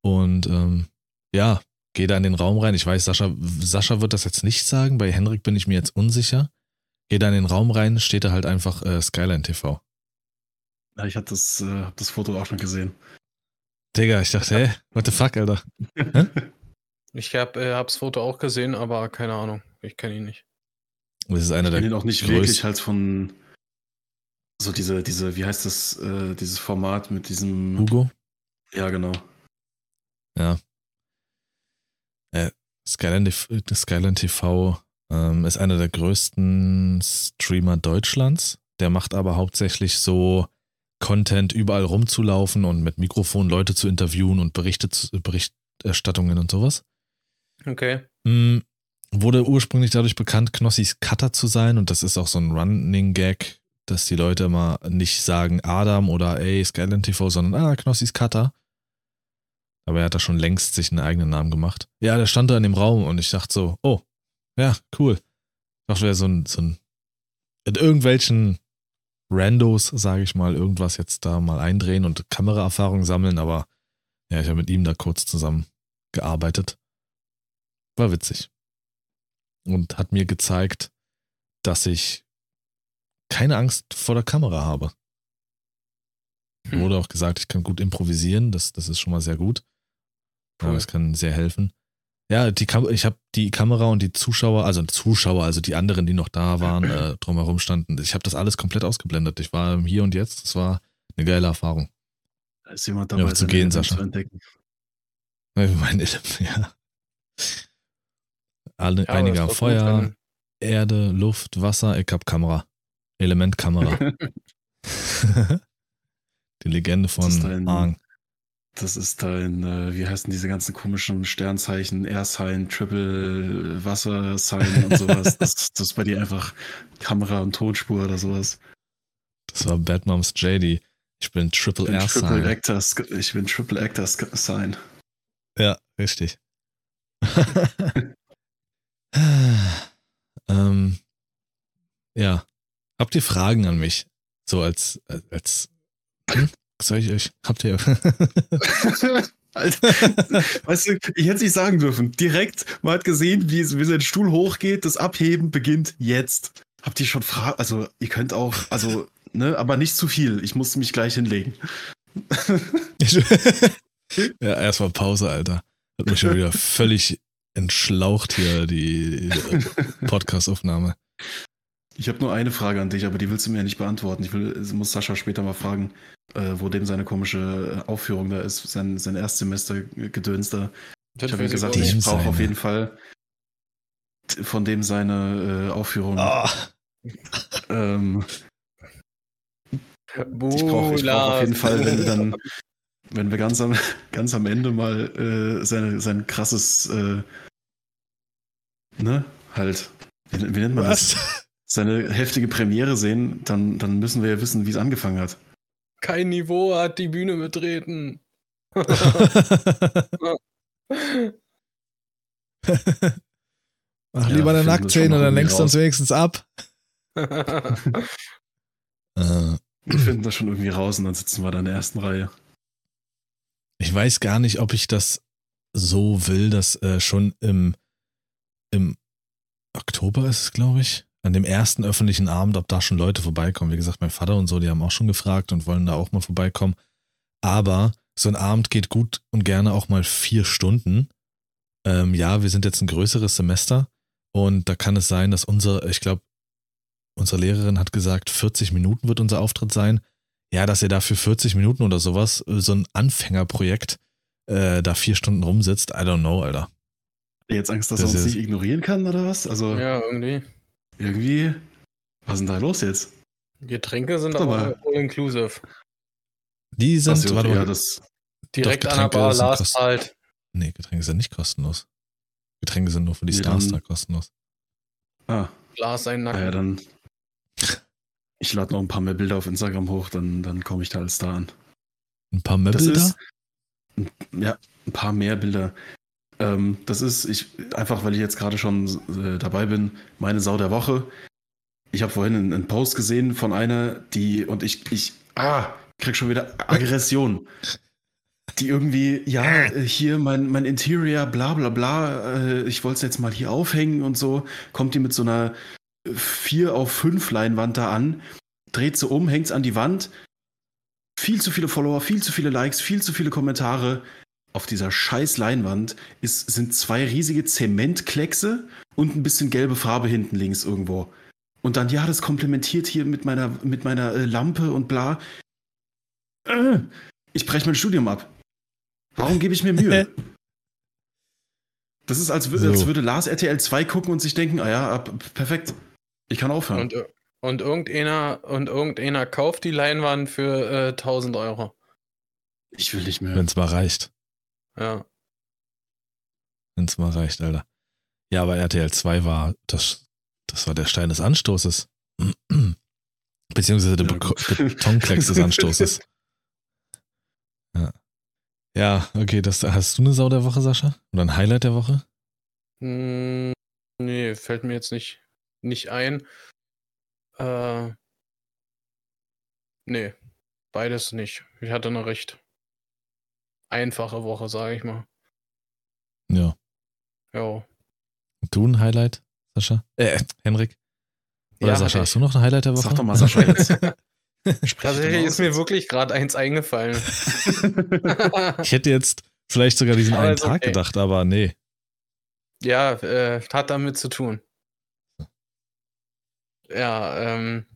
Und ähm, ja, gehe da in den Raum rein. Ich weiß, Sascha, Sascha wird das jetzt nicht sagen. Bei Henrik bin ich mir jetzt unsicher. Gehe da in den Raum rein, steht da halt einfach äh, Skyline TV. Ja, ich hatte das, äh, hab das Foto auch schon gesehen. Digga, ich dachte, hä, what the fuck, Alter? Ich hab, äh, hab's Foto auch gesehen, aber keine Ahnung. Ich kenne ihn nicht. Das ist einer Ich der kenne ihn auch nicht größten- wirklich halt von so diese, diese, wie heißt das, äh, dieses Format mit diesem. Hugo. Ja, genau. Ja. Äh, Skyline, TV Skyline TV ähm, ist einer der größten Streamer Deutschlands. Der macht aber hauptsächlich so Content, überall rumzulaufen und mit Mikrofon Leute zu interviewen und Berichte, Berichterstattungen und sowas. Okay. Mm, Wurde ursprünglich dadurch bekannt, Knossis Cutter zu sein und das ist auch so ein Running Gag, dass die Leute immer nicht sagen Adam oder ey, Skyline TV, sondern ah, Knossis Cutter. Aber er hat da schon längst sich einen eigenen Namen gemacht. Ja, der stand da in dem Raum und ich dachte so, oh, ja, cool. Ich dachte, wäre so ein, so ein, in irgendwelchen Randos, sage ich mal, irgendwas jetzt da mal eindrehen und Kameraerfahrung sammeln, aber ja, ich habe mit ihm da kurz zusammen gearbeitet. War witzig. Und hat mir gezeigt, dass ich keine Angst vor der Kamera habe. Hm. Wurde auch gesagt, ich kann gut improvisieren, das, das ist schon mal sehr gut. Ja, Cool. das kann sehr helfen. Ja, die Kam ich habe die Kamera und die Zuschauer, also Zuschauer, also die anderen, die noch da waren, äh, drumherum standen, ich habe das alles komplett ausgeblendet. Ich war im Hier und Jetzt, das war eine geile Erfahrung. Da ist jemand Ja, dabei, zu seine gehen, Sascha. zu entdecken. Mein, ja. Alle, Ja, einige gut, Feuer, Erde, Luft, Wasser, ich hab Kamera. Elementkamera. die Legende von Aang. Das ist dein, äh, wie heißen diese ganzen komischen Sternzeichen, Air-Sign, Triple Wasser-Sign und sowas. das, das ist bei dir einfach Kamera und Tonspur oder sowas. Das war Bad Moms JD. Ich bin Triple Ich bin R Triple Sign. Actor, Sk- ich bin Triple Actor Sk- Sign. Ja, richtig. ähm, ja. Habt ihr Fragen an mich? So als, als, hm? Soll ich euch, habt ihr, Alter, weißt du, ich hätte es nicht sagen dürfen. Direkt, man hat gesehen, wie, wie sein Stuhl hochgeht, das Abheben beginnt jetzt. Habt ihr schon Fragen? Also, ihr könnt auch, also, ne, aber nicht zu viel. Ich muss mich gleich hinlegen. ja, erstmal Pause, Alter. Hat mich schon wieder völlig entschlaucht hier, die Podcast-Aufnahme. Ich habe nur eine Frage an dich, aber die willst du mir ja nicht beantworten. Ich will, muss Sascha später mal fragen, äh, wo dem seine komische Aufführung da ist, sein, sein Erstsemester-Gedöns da. Das Ich habe ihm gesagt, ich brauche auf jeden Fall von dem seine äh, Aufführung. Ah, Ähm, ich brauche ich brauch auf jeden Fall, wenn wir dann, wenn wir ganz am, ganz am Ende mal äh, seine, sein krasses, äh, ne, halt, wie, wie nennt man das? Seine heftige Premiere sehen, dann, dann müssen wir ja wissen, wie es angefangen hat. Kein Niveau hat die Bühne betreten. Mach Ja, lieber eine wir schon Nacktszene, dann lenkst du uns wenigstens ab. Äh, Wir finden das schon irgendwie raus und dann sitzen wir da in der ersten Reihe. ich weiß gar nicht, ob ich das so will, dass äh, schon im, im Oktober ist es, glaube ich, an dem ersten öffentlichen Abend, ob da schon Leute vorbeikommen. Wie gesagt, mein Vater und so, die haben auch schon gefragt und wollen da auch mal vorbeikommen. Aber so ein Abend geht gut und gerne auch mal vier Stunden. Ähm, ja, wir sind jetzt ein größeres Semester und da kann es sein, dass unser, ich glaube, unsere Lehrerin hat gesagt, 40 Minuten wird unser Auftritt sein. Ja, dass ihr da für 40 Minuten oder sowas, äh, so ein Anfängerprojekt, äh, da vier Stunden rumsitzt, I don't know, Alter. Jetzt Angst, dass Das er uns nicht ignorieren kann, oder was? Also Ja, irgendwie. Irgendwie. Was ist denn da los jetzt? Getränke sind aber all inclusive. Die sind, Ach warte ja, mal, das, Direkt an der Getränke Bar, kosten- halt. nee, Getränke sind nicht kostenlos. Getränke sind nur für die Nee, Stars dann- da kostenlos. ah, Lars seinen Nacken. naja, dann. Ich lade noch ein paar mehr Bilder auf Instagram hoch, dann, dann komme ich da als Star an. Ein paar Das Möbel da? ist, ja, ein paar mehr Bilder. Ähm, das ist, ich, einfach weil ich jetzt gerade schon äh, dabei bin, meine Sau der Woche. Ich habe vorhin einen, Post gesehen von einer, die, und ich, ich, ah, krieg schon wieder Aggression. Die irgendwie, ja, hier mein, mein Interior, bla bla bla, äh, ich wollte es jetzt mal hier aufhängen und so, kommt die mit so einer 4 auf 5 Leinwand da an, dreht sie um, hängt es an die Wand, viel zu viele Follower, viel zu viele Likes, viel zu viele Kommentare. Auf dieser scheiß Leinwand ist, sind zwei riesige Zementkleckse und ein bisschen gelbe Farbe hinten links irgendwo. Und dann, ja, das komplementiert hier mit meiner, mit meiner äh, Lampe und bla. Äh, ich breche mein Studium ab. Warum gebe ich mir Mühe? Das ist, als, So. als würde Lars RTL 2 gucken und sich denken, ah ja, ab, perfekt. Ich kann aufhören. Und, und, irgendeiner, und irgendeiner kauft die Leinwand für äh, 1000 Euro. ich will nicht mehr. Wenn es mal reicht. Ja. Wenn es mal reicht, Alter. Ja, aber RTL 2 war, das, das war der Stein des Anstoßes. Beziehungsweise der Be. Betonklecks des Anstoßes. Ja. ja, okay, das, hast du eine Sau der Woche, Sascha? Oder ein Highlight der Woche? Hm, nee, fällt mir jetzt nicht, nicht ein. Äh, nee, beides nicht. Ich hatte eine recht einfache Woche, sage ich mal. Ja. Ja. Du ein Highlight, Sascha? Äh, Henrik? Oder Ja, Sascha, hatte hast du noch ein Highlight der Woche? Sag doch mal, Sascha, jetzt. Tatsächlich ist mir wirklich gerade eins eingefallen. Ich hätte jetzt vielleicht sogar diesen einen ist Tag okay. gedacht, aber nee. ja, äh, hat damit zu tun. Ja, ähm,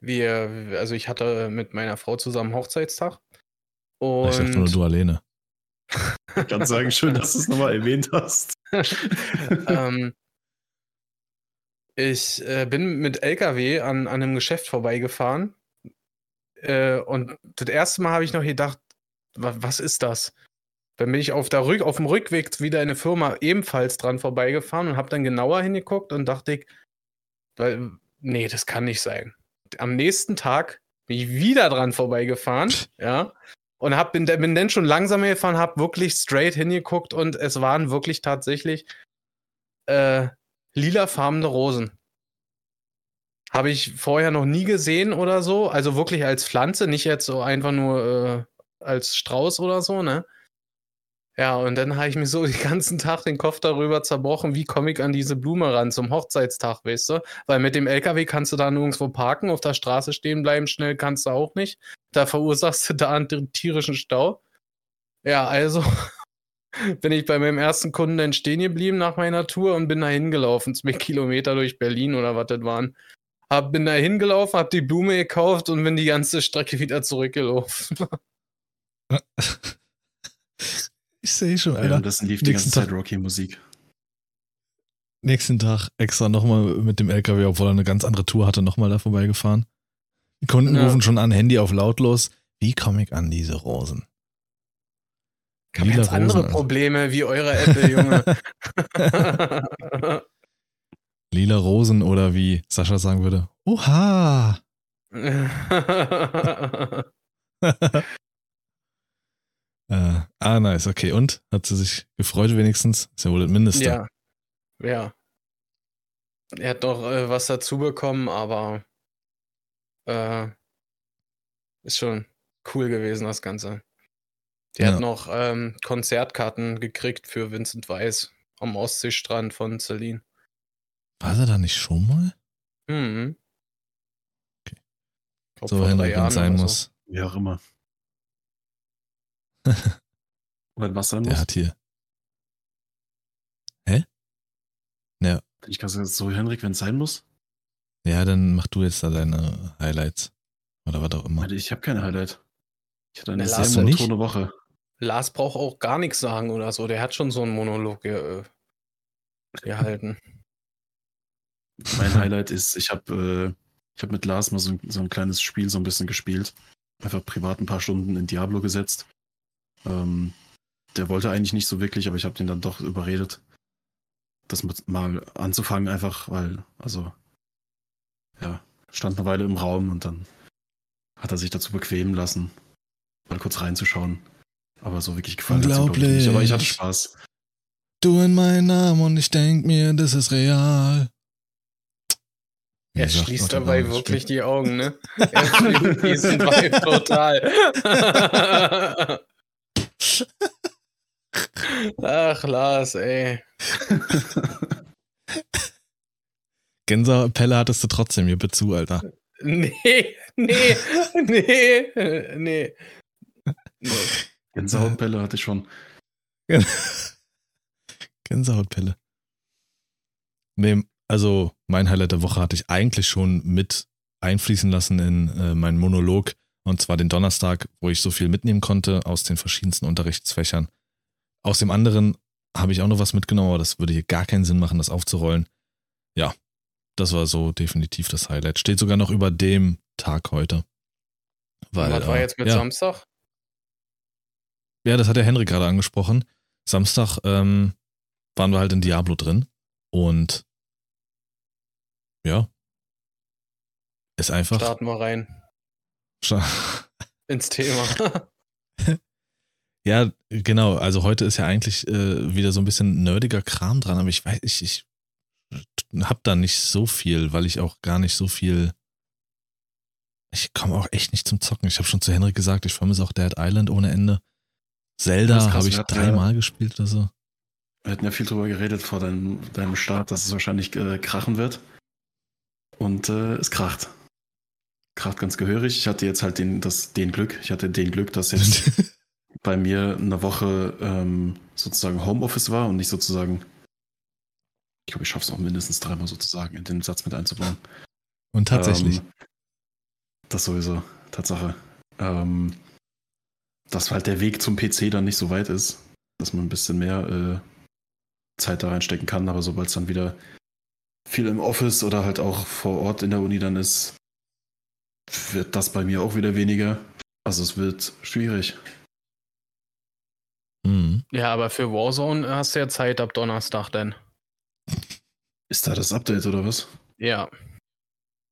wir, also ich hatte mit meiner Frau zusammen Hochzeitstag. Und ich dachte nur, du alleine. Ich kann sagen, schön, dass du es nochmal erwähnt hast. ähm, ich äh, bin mit LKW an, an einem Geschäft vorbeigefahren. Äh, und das erste Mal habe ich noch gedacht, wa was ist das? Dann bin ich auf, der Rück auf dem Rückweg wieder in eine Firma ebenfalls dran vorbeigefahren und habe dann genauer hingeguckt und dachte ich, weil, nee, das kann nicht sein. Am nächsten Tag bin ich wieder dran vorbeigefahren, ja, und hab, bin, bin dann schon langsamer gefahren, habe wirklich straight hingeguckt und es waren wirklich tatsächlich äh, lilafarbene Rosen. Habe ich vorher noch nie gesehen oder so. Also wirklich als Pflanze, nicht jetzt so einfach nur äh, als Strauß oder so, ne? Ja, und dann habe ich mir so den ganzen Tag den Kopf darüber zerbrochen, wie komme ich an diese Blume ran zum Hochzeitstag, weißt du? Weil mit dem LKW kannst du da nirgendwo parken, auf der Straße stehen bleiben, schnell kannst du auch nicht. Da verursachst du da einen tierischen Stau. Ja, also bin ich bei meinem ersten Kunden dann stehen geblieben nach meiner Tour und bin da hingelaufen, zwei Kilometer durch Berlin oder was das waren. Hab, bin da hingelaufen, hab die Blume gekauft und bin die ganze Strecke wieder zurückgelaufen. Ich sehe schon, Ja, Alter. und das lief die Nächsten ganze Zeit. Rocky-Musik. Nächsten Tag extra nochmal mit dem LKW, obwohl er eine ganz andere Tour hatte, nochmal da vorbeigefahren. Die Kunden Ja. rufen schon an, Handy auf lautlos. Wie komme ich an diese Rosen? Ich habe jetzt andere Rosen, also. Probleme wie eure Apple, Junge. Lila Rosen oder wie Sascha sagen würde, Oha! Äh, ah, nice, okay. Und? Hat sie sich gefreut wenigstens? Ist ja wohl das Mindeste. ja. Ja. Er hat doch äh, was dazu bekommen, aber äh, ist schon cool gewesen, das Ganze. Die Ja. hat noch ähm, Konzertkarten gekriegt für Vincent Weiss am Ostseestrand von Celine. War sie da nicht schon mal? Mhm. Okay. Glaub, So, Henrik, wenn es sein muss. Wie auch immer. Wenn was sein Der muss. hat hier. Ich kann sagen, so, Henrik, wenn es sein muss. Ja, dann mach du jetzt da deine Highlights. Oder was auch immer. Ich habe kein Highlight. Ich hatte eine sehr monotone Woche. Lars braucht auch gar nichts sagen oder so. Der hat schon so einen Monolog ge äh, gehalten. Mein Highlight ist, ich habe äh, ich hab mit Lars mal so ein, so ein kleines Spiel so ein bisschen gespielt. Einfach privat ein paar Stunden in Diablo gesetzt. Ähm, der wollte eigentlich nicht so wirklich, aber ich habe den dann doch überredet, das mal anzufangen, einfach weil, also, ja, stand eine Weile im Raum und dann hat er sich dazu bequemen lassen, mal kurz reinzuschauen. Aber so wirklich gefallen hat's Unglaublich. nicht. Aber ich hatte Spaß. Du in meinen Namen und ich denk mir, das ist real. Er schließt dabei damals? wirklich die Augen, ne? Er fühlt diesen Vibe total. Ach, Lars, ey. Gänsehautpelle hattest du trotzdem, hier zu, Alter. Nee, nee, nee, nee. nee. Gänsehautbälle hatte ich schon. Gänsehautpelle. Nee, also mein Highlight der Woche hatte ich eigentlich schon mit einfließen lassen in äh, meinen Monolog. Und zwar den Donnerstag, wo ich so viel mitnehmen konnte aus den verschiedensten Unterrichtsfächern. Aus dem anderen habe ich auch noch was mitgenommen, aber das würde hier gar keinen Sinn machen, das aufzurollen. Ja, das war so definitiv das Highlight. Steht sogar noch über dem Tag heute. Weil, Was war äh, jetzt mit ja. Samstag? Ja, das hat der Henrik gerade angesprochen. Samstag ähm, waren wir halt in Diablo drin und ja, ist einfach. Starten wir rein ins Thema. ja, genau. Also heute ist ja eigentlich äh, wieder so ein bisschen nerdiger Kram dran, aber ich weiß, ich, ich hab da nicht so viel, weil ich auch gar nicht so viel. Ich komme auch echt nicht zum Zocken. Ich habe schon zu Henrik gesagt, ich vermisse auch Dead Island ohne Ende. Zelda habe ich ja- dreimal gespielt oder so. Wir hatten ja viel drüber geredet vor deinem, deinem Start, dass es wahrscheinlich äh, krachen wird. Und äh, es kracht. Kracht ganz gehörig. Ich hatte jetzt halt den, das, den Glück, ich hatte den Glück, dass jetzt bei mir eine Woche ähm, sozusagen Homeoffice war und nicht sozusagen. Ich glaube, ich schaffe es auch mindestens dreimal sozusagen in den Satz mit einzubauen. Und tatsächlich. Ähm, das sowieso, Tatsache. Ähm, dass halt der Weg zum PC dann nicht so weit ist, dass man ein bisschen mehr äh, Zeit da reinstecken kann, aber sobald es dann wieder viel im Office oder halt auch vor Ort in der Uni dann ist, wird das bei mir auch wieder weniger. Also es wird schwierig. Mhm. ja, aber für Warzone hast du ja Zeit ab Donnerstag denn. Ist da das Update oder was? Ja.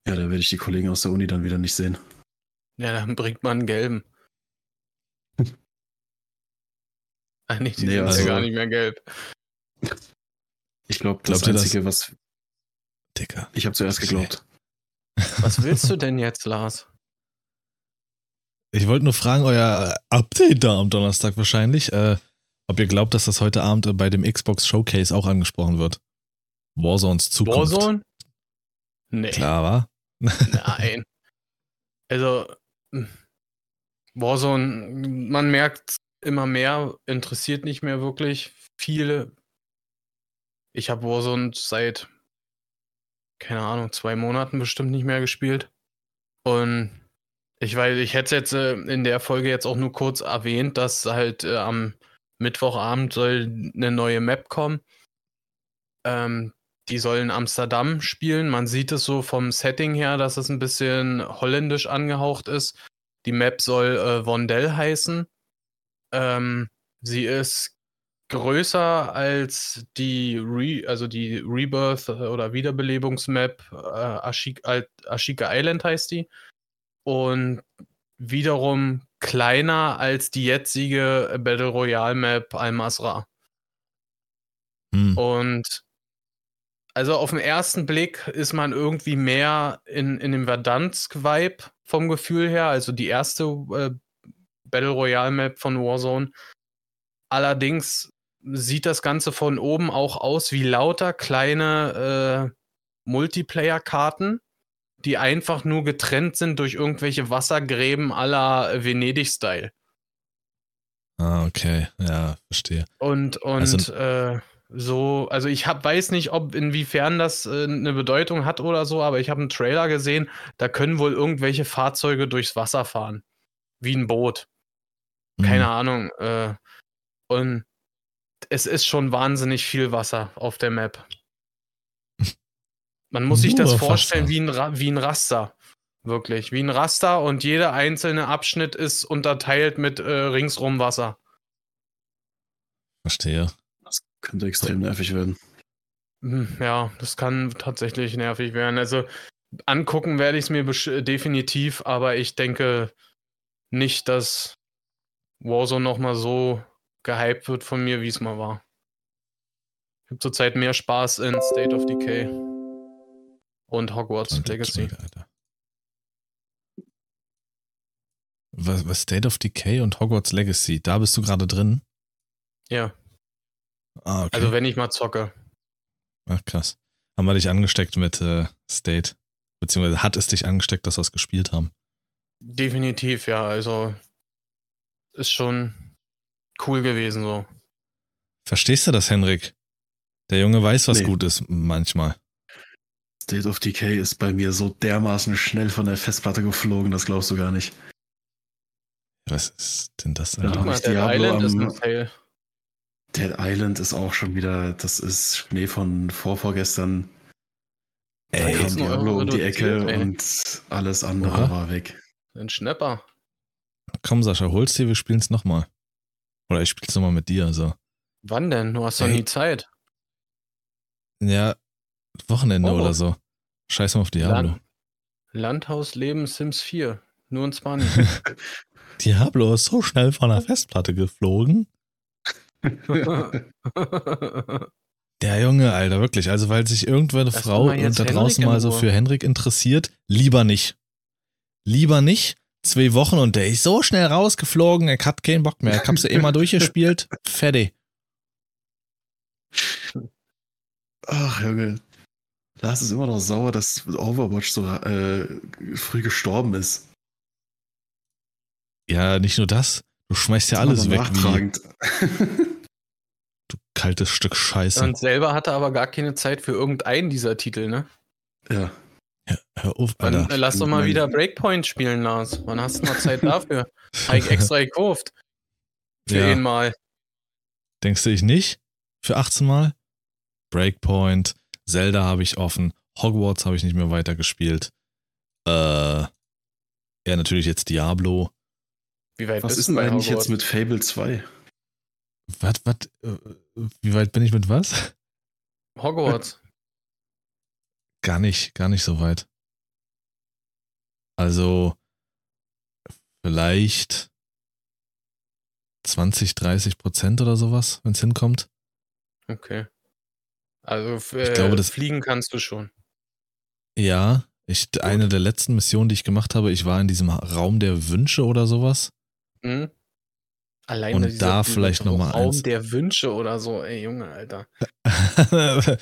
Ja, da werde ich die Kollegen aus der Uni dann wieder nicht sehen. Ja, dann bringt man einen gelben. Ah, nee, die Nee, sind also- ja gar nicht mehr gelb. Ich glaube, das Glaubt ihr das? Einzige, was Dicker. ich habe zuerst geglaubt. Was willst du denn jetzt, Lars? Ich wollte nur fragen, euer Update da am Donnerstag wahrscheinlich, äh, ob ihr glaubt, dass das heute Abend bei dem Xbox Showcase auch angesprochen wird. Warzones Zukunft. Warzone? Nee. Klar, war? Nein. Also, mh, Warzone, man merkt immer mehr, interessiert nicht mehr wirklich viele. Ich habe Warzone seit, keine Ahnung, zwei Monaten bestimmt nicht mehr gespielt. Und ich weiß, ich hätte es jetzt äh, in der Folge jetzt auch nur kurz erwähnt, dass halt äh, am Mittwochabend soll eine neue Map kommen. Ähm, die soll in Amsterdam spielen. Man sieht es so vom Setting her, dass es ein bisschen holländisch angehaucht ist. Die Map soll äh, Vondel heißen. Ähm, sie ist größer als die Re also die Rebirth äh, oder Wiederbelebungsmap äh, Ashik Al- Ashika Island heißt die. Und wiederum kleiner als die jetzige Battle Royale Map Al-Masra. Hm. Und also auf den ersten Blick ist man irgendwie mehr in, in dem Verdansk-Vibe vom Gefühl her, also die erste äh, Battle Royale Map von Warzone. Allerdings sieht das Ganze von oben auch aus wie lauter kleine äh, Multiplayer-Karten, die einfach nur getrennt sind durch irgendwelche Wassergräben aller Venedig-Style. Ah, okay. Ja, verstehe. Und, und Also- äh, so, also ich hab, weiß nicht, ob inwiefern das äh, eine Bedeutung hat oder so, aber ich habe einen Trailer gesehen, da können wohl irgendwelche Fahrzeuge durchs Wasser fahren. Wie ein Boot. Keine Mhm. Ahnung. Äh, und es ist schon wahnsinnig viel Wasser auf der Map. Man muss sich das vorstellen wie ein, Ra wie ein Raster. Wirklich. Wie ein Raster und jeder einzelne Abschnitt ist unterteilt mit äh, ringsrum Wasser. Verstehe. Könnte extrem nervig werden. Hm, Ja, das kann tatsächlich nervig werden. Also angucken werde ich es mir definitiv, aber ich denke nicht, dass Warzone nochmal so gehypt wird von mir, wie es mal war. Ich habe zurzeit mehr Spaß in State of Decay und Hogwarts Und Legacy. Alter. Was, was State of Decay und Hogwarts Legacy, da bist du gerade drin? Ja, Ah, okay. also wenn ich mal zocke. Ach, krass. Haben wir dich angesteckt mit äh, State? Beziehungsweise hat es dich angesteckt, dass wir es gespielt haben? Definitiv, ja. Also ist schon cool gewesen so. Verstehst du das, Henrik? Der Junge weiß, was Nee. gut ist, manchmal. State of Decay ist bei mir so dermaßen schnell von der Festplatte geflogen, das glaubst du gar nicht. Was ist denn das? Ja. Alter? Guck mal, ich Diablo am-. Dead Island ist auch schon wieder, das ist Schnee von vorvorgestern. Da Ey, kam 16 Euro Diablo um die Ecke ey. und alles andere Oha. war weg. Ein Schnapper. Komm, Sascha, hol's dir, wir spielen's nochmal. Oder ich spiel's nochmal mit dir, so. Wann denn? Du hast doch Ey. nie Zeit. Ja, Wochenende Oh. oder so. Scheiß mal auf Diablo. Land, Landhaus Leben Sims 4. Nur in Spanien. Diablo ist so schnell von der Festplatte geflogen. Der Junge, Alter, wirklich. Also, weil sich irgendwann eine Lass Frau da draußen Henrik mal so für Henrik interessiert, lieber nicht. Lieber nicht. Zwei Wochen und der ist so schnell rausgeflogen, er hat keinen Bock mehr. Ich hab's ja eh mal durchgespielt. Fertig. Ach, Junge. Lars ist immer noch sauer, dass Overwatch so äh, früh gestorben ist. Ja, nicht nur das. Du schmeißt ja alles weg, wie nachtragend. du kaltes Stück Scheiße. Und selber hatte aber gar keine Zeit für irgendeinen dieser Titel, ne? ja. Ja, hör auf, Dann Alter. äh, lass doch mal Mein- wieder Breakpoint spielen, Lars. Wann hast du mal Zeit dafür? Hab ich extra gekauft. Für Ja. ihn mal. Denkst du ich nicht? Für 18 Mal? Breakpoint, Zelda habe ich offen, Hogwarts habe ich nicht mehr weitergespielt. Äh, ja, natürlich jetzt Diablo. Wie weit Was bist ist du denn eigentlich Hogwarts? jetzt mit Fable 2? Was, was, äh, wie weit bin ich mit was? Hogwarts? Gar nicht, gar nicht so weit. Also, vielleicht 20, 30 Prozent oder sowas, wenn es hinkommt. Okay. Also äh, glaube, das- fliegen kannst du schon. Ja, ich, eine der letzten Missionen, die ich gemacht habe, ich war in diesem Raum der Wünsche oder sowas. Hm? Allein Und da vielleicht noch mal Raum eins. der Wünsche oder so. Ey, Junge, Alter.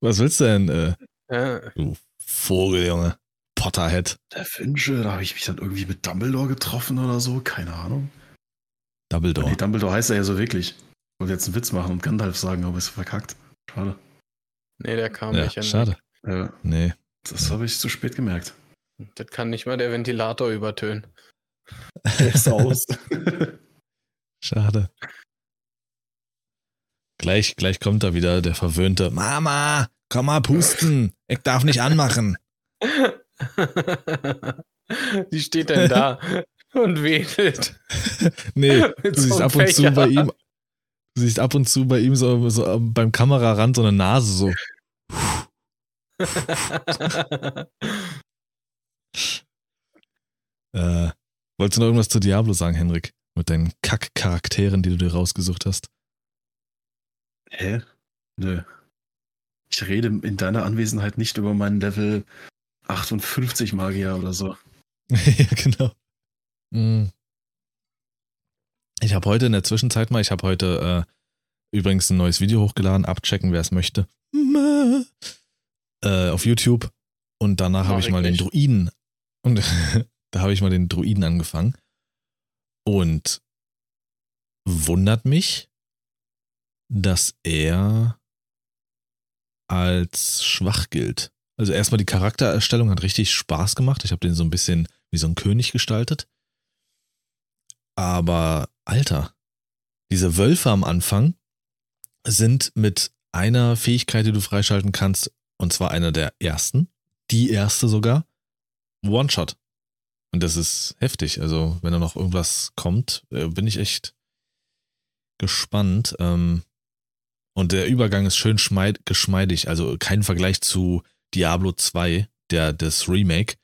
Was willst du denn, äh, Ja. du Vogel, Junge? Potterhead, Der Wünsche, da habe ich mich dann irgendwie mit Dumbledore getroffen oder so, keine Ahnung. Dumbledore. Nee, Dumbledore heißt er ja so wirklich. Ich wollte jetzt einen Witz machen und Gandalf sagen, aber ist verkackt. Schade. Nee, der kam Ja, nicht. Schade. Ja, Nee. das habe ich zu spät gemerkt. Das kann nicht mal der Ventilator übertönen. Der ist aus. Schade. Gleich, gleich kommt da wieder der verwöhnte Mama, komm mal pusten. Ich darf nicht anmachen. Die steht denn da und wedelt. Nee, du siehst ab und zu bei ihm, du siehst ab und zu bei ihm so, so beim Kamerarand so eine Nase so. Äh, wolltest du noch irgendwas zu Diablo sagen, Henrik? Mit deinen Kack-Charakteren, die du dir rausgesucht hast? Hä? Nö. Ich rede in deiner Anwesenheit nicht über meinen Level 58 Magier oder so. ja, genau. Mm. Ich habe heute in der Zwischenzeit mal, ich habe heute äh, übrigens ein neues Video hochgeladen, abchecken, wer es möchte. Äh, auf YouTube. Und danach habe ich mal den nicht. Druiden. Und da habe ich mal den Druiden angefangen. Und wundert mich, dass er als schwach gilt. Also erstmal die Charaktererstellung hat richtig Spaß gemacht. Ich habe den so ein bisschen wie so ein König gestaltet. Aber Alter, diese Wölfe am Anfang sind mit einer Fähigkeit, die du freischalten kannst, und zwar einer der ersten, die erste sogar, One-Shot. Und das ist heftig. Also, wenn da noch irgendwas kommt, äh, bin ich echt gespannt. Ähm, und der Übergang ist schön geschmeidig. Also kein Vergleich zu Diablo 2, der das Remake.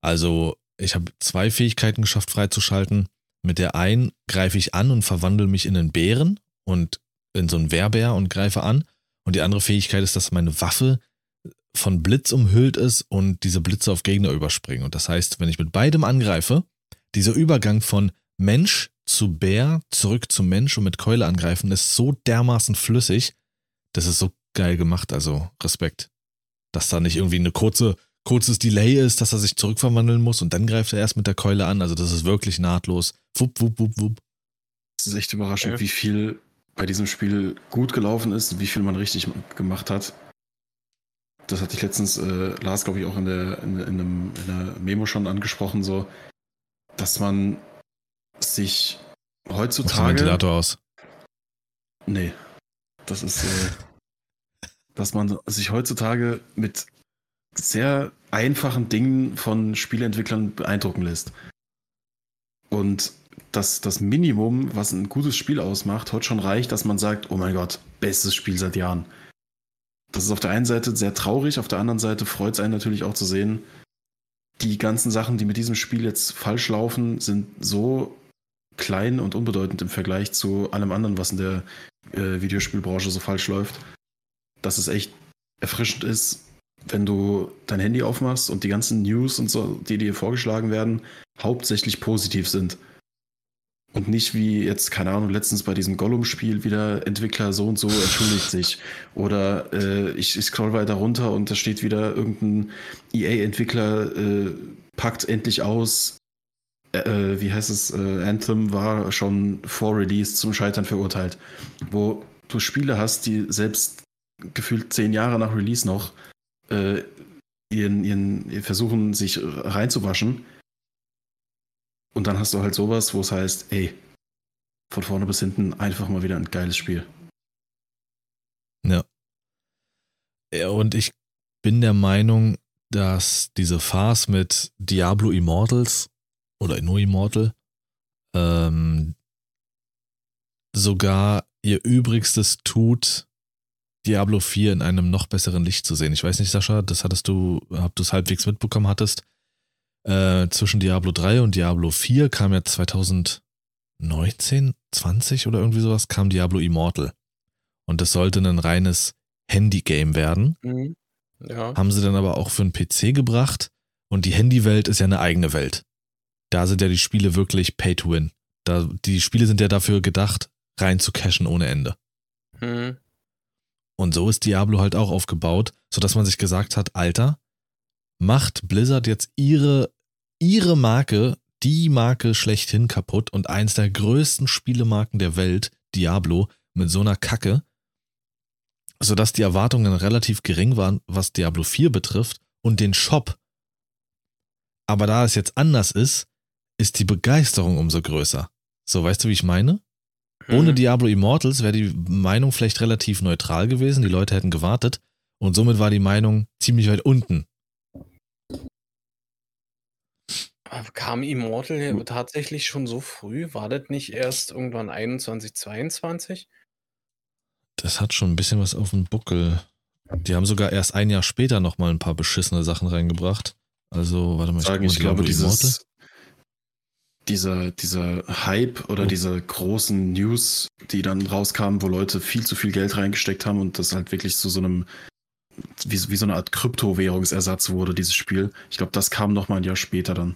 Also, ich habe zwei Fähigkeiten geschafft freizuschalten. Mit der einen greife ich an und verwandle mich in einen Bären und in so einen Wehrbär und greife an. Und die andere Fähigkeit ist, dass meine Waffe von Blitz umhüllt ist und diese Blitze auf Gegner überspringen. Und das heißt, wenn ich mit beidem angreife, dieser Übergang von Mensch zu Bär, zurück zum Mensch und mit Keule angreifen, ist so dermaßen flüssig. Das ist so geil gemacht. Also Respekt. Dass da nicht irgendwie eine kurze, kurzes Delay ist, dass er sich zurückverwandeln muss und dann greift er erst mit der Keule an. Also das ist wirklich nahtlos. Wupp, wupp, wupp, wupp. Es ist echt überraschend, ja. wie viel bei diesem Spiel gut gelaufen ist und wie viel man richtig gemacht hat. Das hatte ich letztens, äh, Lars, glaube ich, auch in der, in, in, einem, in einer Memo schon angesprochen, so, dass man sich heutzutage. Ventilator aus. Nee. Das ist, äh, dass man sich heutzutage mit sehr einfachen Dingen von Spieleentwicklern beeindrucken lässt. Und dass das Minimum, was ein gutes Spiel ausmacht, heute schon reicht, dass man sagt, oh mein Gott, bestes Spiel seit Jahren. Das ist auf der einen Seite sehr traurig, auf der anderen Seite freut es einen natürlich auch zu sehen, die ganzen Sachen, die mit diesem Spiel jetzt falsch laufen, sind so klein und unbedeutend im Vergleich zu allem anderen, was in der äh, Videospielbranche so falsch läuft, dass es echt erfrischend ist, wenn du dein Handy aufmachst und die ganzen News und so, die dir vorgeschlagen werden, hauptsächlich positiv sind. Und nicht wie jetzt, keine Ahnung, letztens bei diesem Gollum-Spiel wieder Entwickler so und so entschuldigt sich. Oder äh, ich, ich scroll weiter runter und da steht wieder irgendein EA-Entwickler äh, packt endlich aus, äh, äh, wie heißt es, äh, Anthem war schon vor Release zum Scheitern verurteilt, wo du Spiele hast, die selbst gefühlt zehn Jahre nach Release noch äh, ihren, ihren, versuchen, sich reinzuwaschen. Und dann hast du halt sowas, wo es heißt, ey, von vorne bis hinten einfach mal wieder ein geiles Spiel. Ja. ja und ich bin der Meinung, dass diese Farce mit Diablo Immortals oder No Immortal ähm, sogar ihr Übrigstes tut, Diablo 4 in einem noch besseren Licht zu sehen. Ich weiß nicht, Sascha, das hattest du, ob du es halbwegs mitbekommen hattest. Äh, zwischen Diablo 3 und Diablo 4 kam ja 2019, 20 oder irgendwie sowas, kam Diablo Immortal. Und das sollte ein reines Handy-Game werden. Mhm. Ja. Haben sie dann aber auch für einen PC gebracht. Und die Handywelt ist ja eine eigene Welt da sind ja die Spiele wirklich Pay to Win. Da, die Spiele sind ja dafür gedacht, rein zu cashen ohne Ende. Mhm. Und so ist Diablo halt auch aufgebaut, sodass man sich gesagt hat, Alter, macht Blizzard jetzt ihre, ihre Marke, die Marke schlechthin kaputt und eins der größten Spielemarken der Welt, Diablo, mit so einer Kacke, sodass die Erwartungen relativ gering waren, was Diablo 4 betrifft und den Shop. Aber da es jetzt anders ist, ist die Begeisterung umso größer. So, weißt du, wie ich meine? Ohne mhm. Diablo Immortals wäre die Meinung vielleicht relativ neutral gewesen, die Leute hätten gewartet und somit war die Meinung ziemlich weit unten. Kam Immortal tatsächlich schon so früh? War das nicht erst irgendwann 21, 22? Das hat schon ein bisschen was auf dem Buckel. Die haben sogar erst ein Jahr später nochmal ein paar beschissene Sachen reingebracht. Also, warte mal, ich, Sagen, ich glaube, dieses, dieser, dieser Hype oder oh. diese großen News, die dann rauskamen, wo Leute viel zu viel Geld reingesteckt haben und das halt wirklich zu so einem, wie, wie so eine Art Kryptowährungsersatz wurde, dieses Spiel. Ich glaube, das kam noch mal ein Jahr später dann.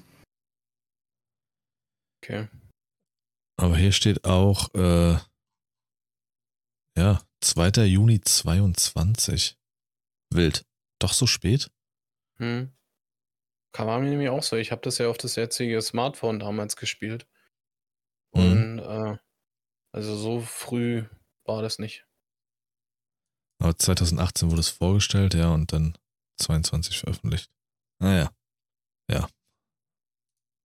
Okay. Aber hier steht auch, äh, ja, 2. Juni 22. Wild. Doch so spät? Hm. Kam mir nämlich auch so. Ich habe das ja auf das jetzige Smartphone damals gespielt. Mhm. Und äh, also so früh war das nicht. Aber 2018 wurde es vorgestellt, ja, und dann 22 veröffentlicht. Naja. Ja.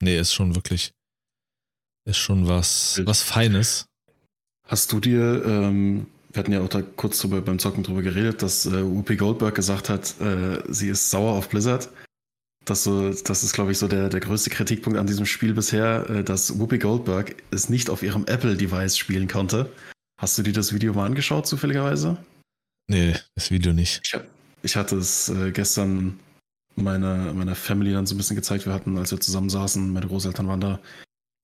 Nee, ist schon wirklich ist schon was, was Feines. Hast du dir, ähm, wir hatten ja auch da kurz drüber, beim Zocken drüber geredet, dass äh, Whoopi Goldberg gesagt hat, äh, sie ist sauer auf Blizzard. Das, so, das ist, glaube ich, so der, der größte Kritikpunkt an diesem Spiel bisher, äh, dass Whoopi Goldberg es nicht auf ihrem Apple-Device spielen konnte. Hast du dir das Video mal angeschaut, zufälligerweise? Nee, das Video nicht. Ich, hab- ich hatte es äh, gestern meiner, meiner Family dann so ein bisschen gezeigt. Wir hatten, als wir zusammen saßen, meine Großeltern waren da,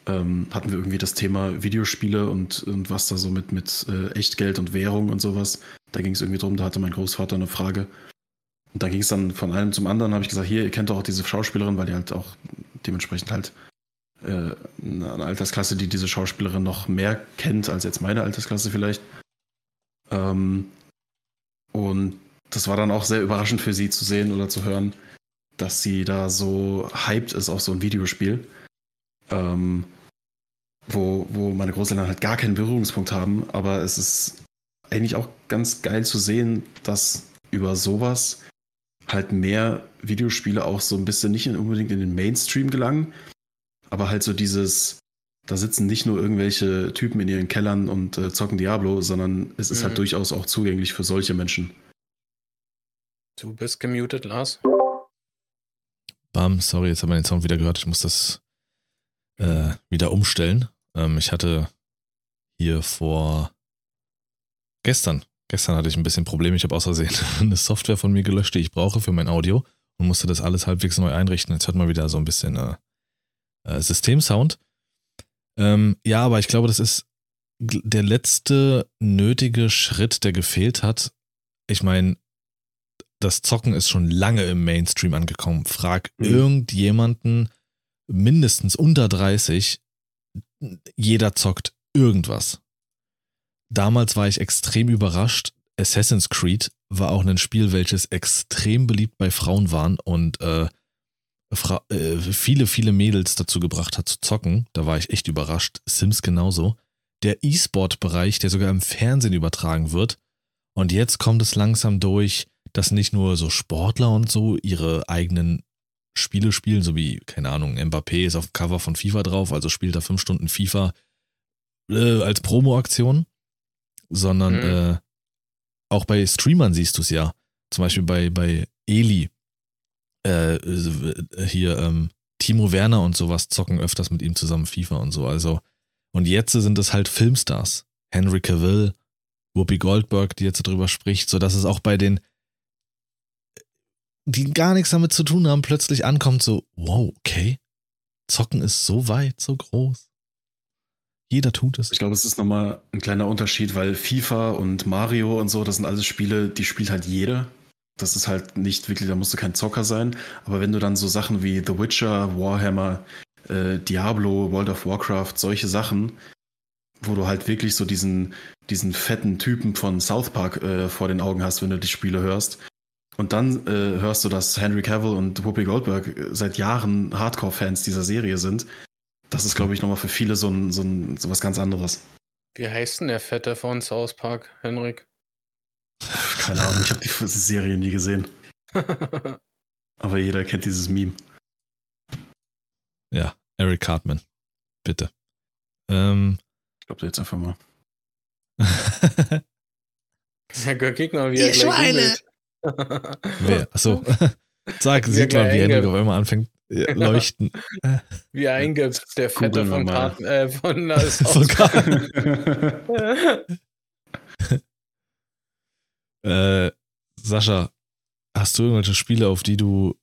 ähm, hatten wir irgendwie das Thema Videospiele und, und was da so mit, mit äh, Echtgeld und Währung und sowas. Da ging es irgendwie drum, da hatte mein Großvater eine Frage. Und da ging es dann von einem zum anderen, habe ich gesagt, hier, ihr kennt doch auch diese Schauspielerin, weil die halt auch dementsprechend halt äh, eine Altersklasse, die diese Schauspielerin noch mehr kennt als jetzt meine Altersklasse vielleicht. Ähm, und das war dann auch sehr überraschend für sie zu sehen oder zu hören, dass sie da so hyped ist auf so ein Videospiel, ähm, wo, wo meine Großeltern halt gar keinen Berührungspunkt haben. Aber es ist eigentlich auch ganz geil zu sehen, dass über sowas halt mehr Videospiele auch so ein bisschen nicht in, unbedingt in den Mainstream gelangen, aber halt so dieses, da sitzen nicht nur irgendwelche Typen in ihren Kellern und äh, zocken Diablo, sondern es ist Mhm. halt durchaus auch zugänglich für solche Menschen. Du bist gemutet, Lars. Bam, sorry, jetzt haben wir den Sound wieder gehört. Ich muss das äh, wieder umstellen. Ähm, ich hatte hier vor gestern, gestern hatte ich ein bisschen Probleme. Ich habe aus Versehen eine Software von mir gelöscht, die ich brauche für mein Audio und musste das alles halbwegs neu einrichten. Jetzt hört man wieder so ein bisschen äh, äh, Systemsound. Ähm, ja, aber ich glaube, das ist der letzte nötige Schritt, der gefehlt hat. Ich meine, das Zocken ist schon lange im Mainstream angekommen. Frag Mhm. irgendjemanden mindestens unter 30, jeder zockt irgendwas. Damals war ich extrem überrascht. Assassin's Creed war auch ein Spiel, welches extrem beliebt bei Frauen waren und äh, äh, viele, viele Mädels dazu gebracht hat zu zocken. Da war ich echt überrascht. Sims genauso. Der E-Sport-Bereich, der sogar im Fernsehen übertragen wird. Und jetzt kommt es langsam durch, dass nicht nur so Sportler und so ihre eigenen Spiele spielen, so wie, keine Ahnung, Mbappé ist auf dem Cover von FIFA drauf, also spielt er fünf Stunden FIFA äh, als Promo-Aktion, sondern Mhm. äh, auch bei Streamern siehst du es ja. Zum Beispiel bei, bei Eli, äh, äh, hier, ähm, Timo Werner und sowas zocken öfters mit ihm zusammen FIFA und so. Also, und jetzt sind es halt Filmstars. Henry Cavill, Whoopi Goldberg, die jetzt darüber spricht, sodass es auch bei den, die gar nichts damit zu tun haben, plötzlich ankommt so, wow, okay, Zocken ist so weit, so groß. Jeder tut es. Ich glaube, es ist nochmal ein kleiner Unterschied, weil FIFA und Mario und so, das sind alles Spiele, die spielt halt jeder. Das ist halt nicht wirklich, da musst du kein Zocker sein. Aber wenn du dann so Sachen wie The Witcher, Warhammer, äh, Diablo, World of Warcraft, solche Sachen, wo du halt wirklich so diesen, diesen fetten Typen von South Park äh, vor den Augen hast, wenn du die Spiele hörst. Und dann äh, hörst du, dass Henry Cavill und Whoopi Goldberg äh, seit Jahren Hardcore-Fans dieser Serie sind. Das ist, glaube ich, nochmal für viele so, ein, so, ein, so was ganz anderes. Wie heißt denn der Fette von South Park, Henrik? Keine Ahnung, ich habe die Serie nie gesehen. Aber jeder kennt dieses Meme. Ja, Eric Cartman. Bitte. Ähm, Ich glaube jetzt einfach mal. Ja, guck mal, wie er Ihr gleich Schweine! Wer? Achso. Sag, sieht man, wie einge- auf einmal anfängt äh, leuchten. Wie eingibt, der wir von. Karten, äh, von Von. Äh, Sascha, hast du irgendwelche Spiele, auf die du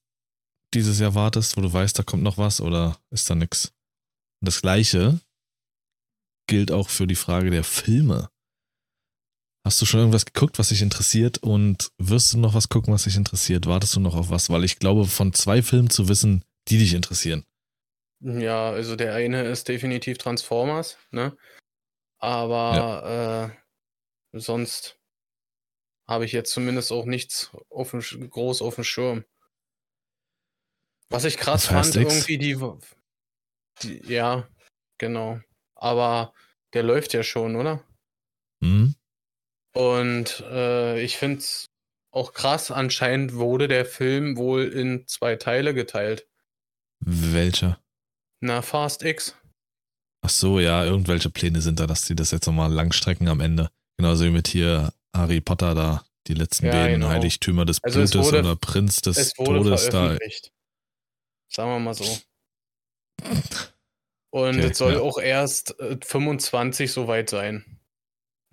dieses Jahr wartest, wo du weißt, da kommt noch was oder ist da nix? Und das gleiche gilt auch für die Frage der Filme. Hast du schon irgendwas geguckt, was dich interessiert und wirst du noch was gucken, was dich interessiert? Wartest du noch auf was? Weil ich glaube, von zwei Filmen zu wissen, die dich interessieren. Ja, also der eine ist definitiv Transformers, ne? Aber äh, sonst habe ich jetzt zumindest auch nichts auf dem, groß auf dem Schirm. Was ich krass fand, X? irgendwie die, die. Ja, genau. Aber der läuft ja schon, oder? Und äh, ich finde es auch krass, anscheinend wurde der Film wohl in zwei Teile geteilt. Welcher? Na, Fast X. Ach so, ja, irgendwelche Pläne sind da, dass die das jetzt nochmal langstrecken am Ende. Genauso wie mit hier Harry Potter da, die letzten Ja, beiden genau. Heiligtümer des Also es Blutes wurde- oder Prinz des Todes da. Sagen wir mal so. Und Okay, es soll ja. auch erst äh, 25 soweit sein.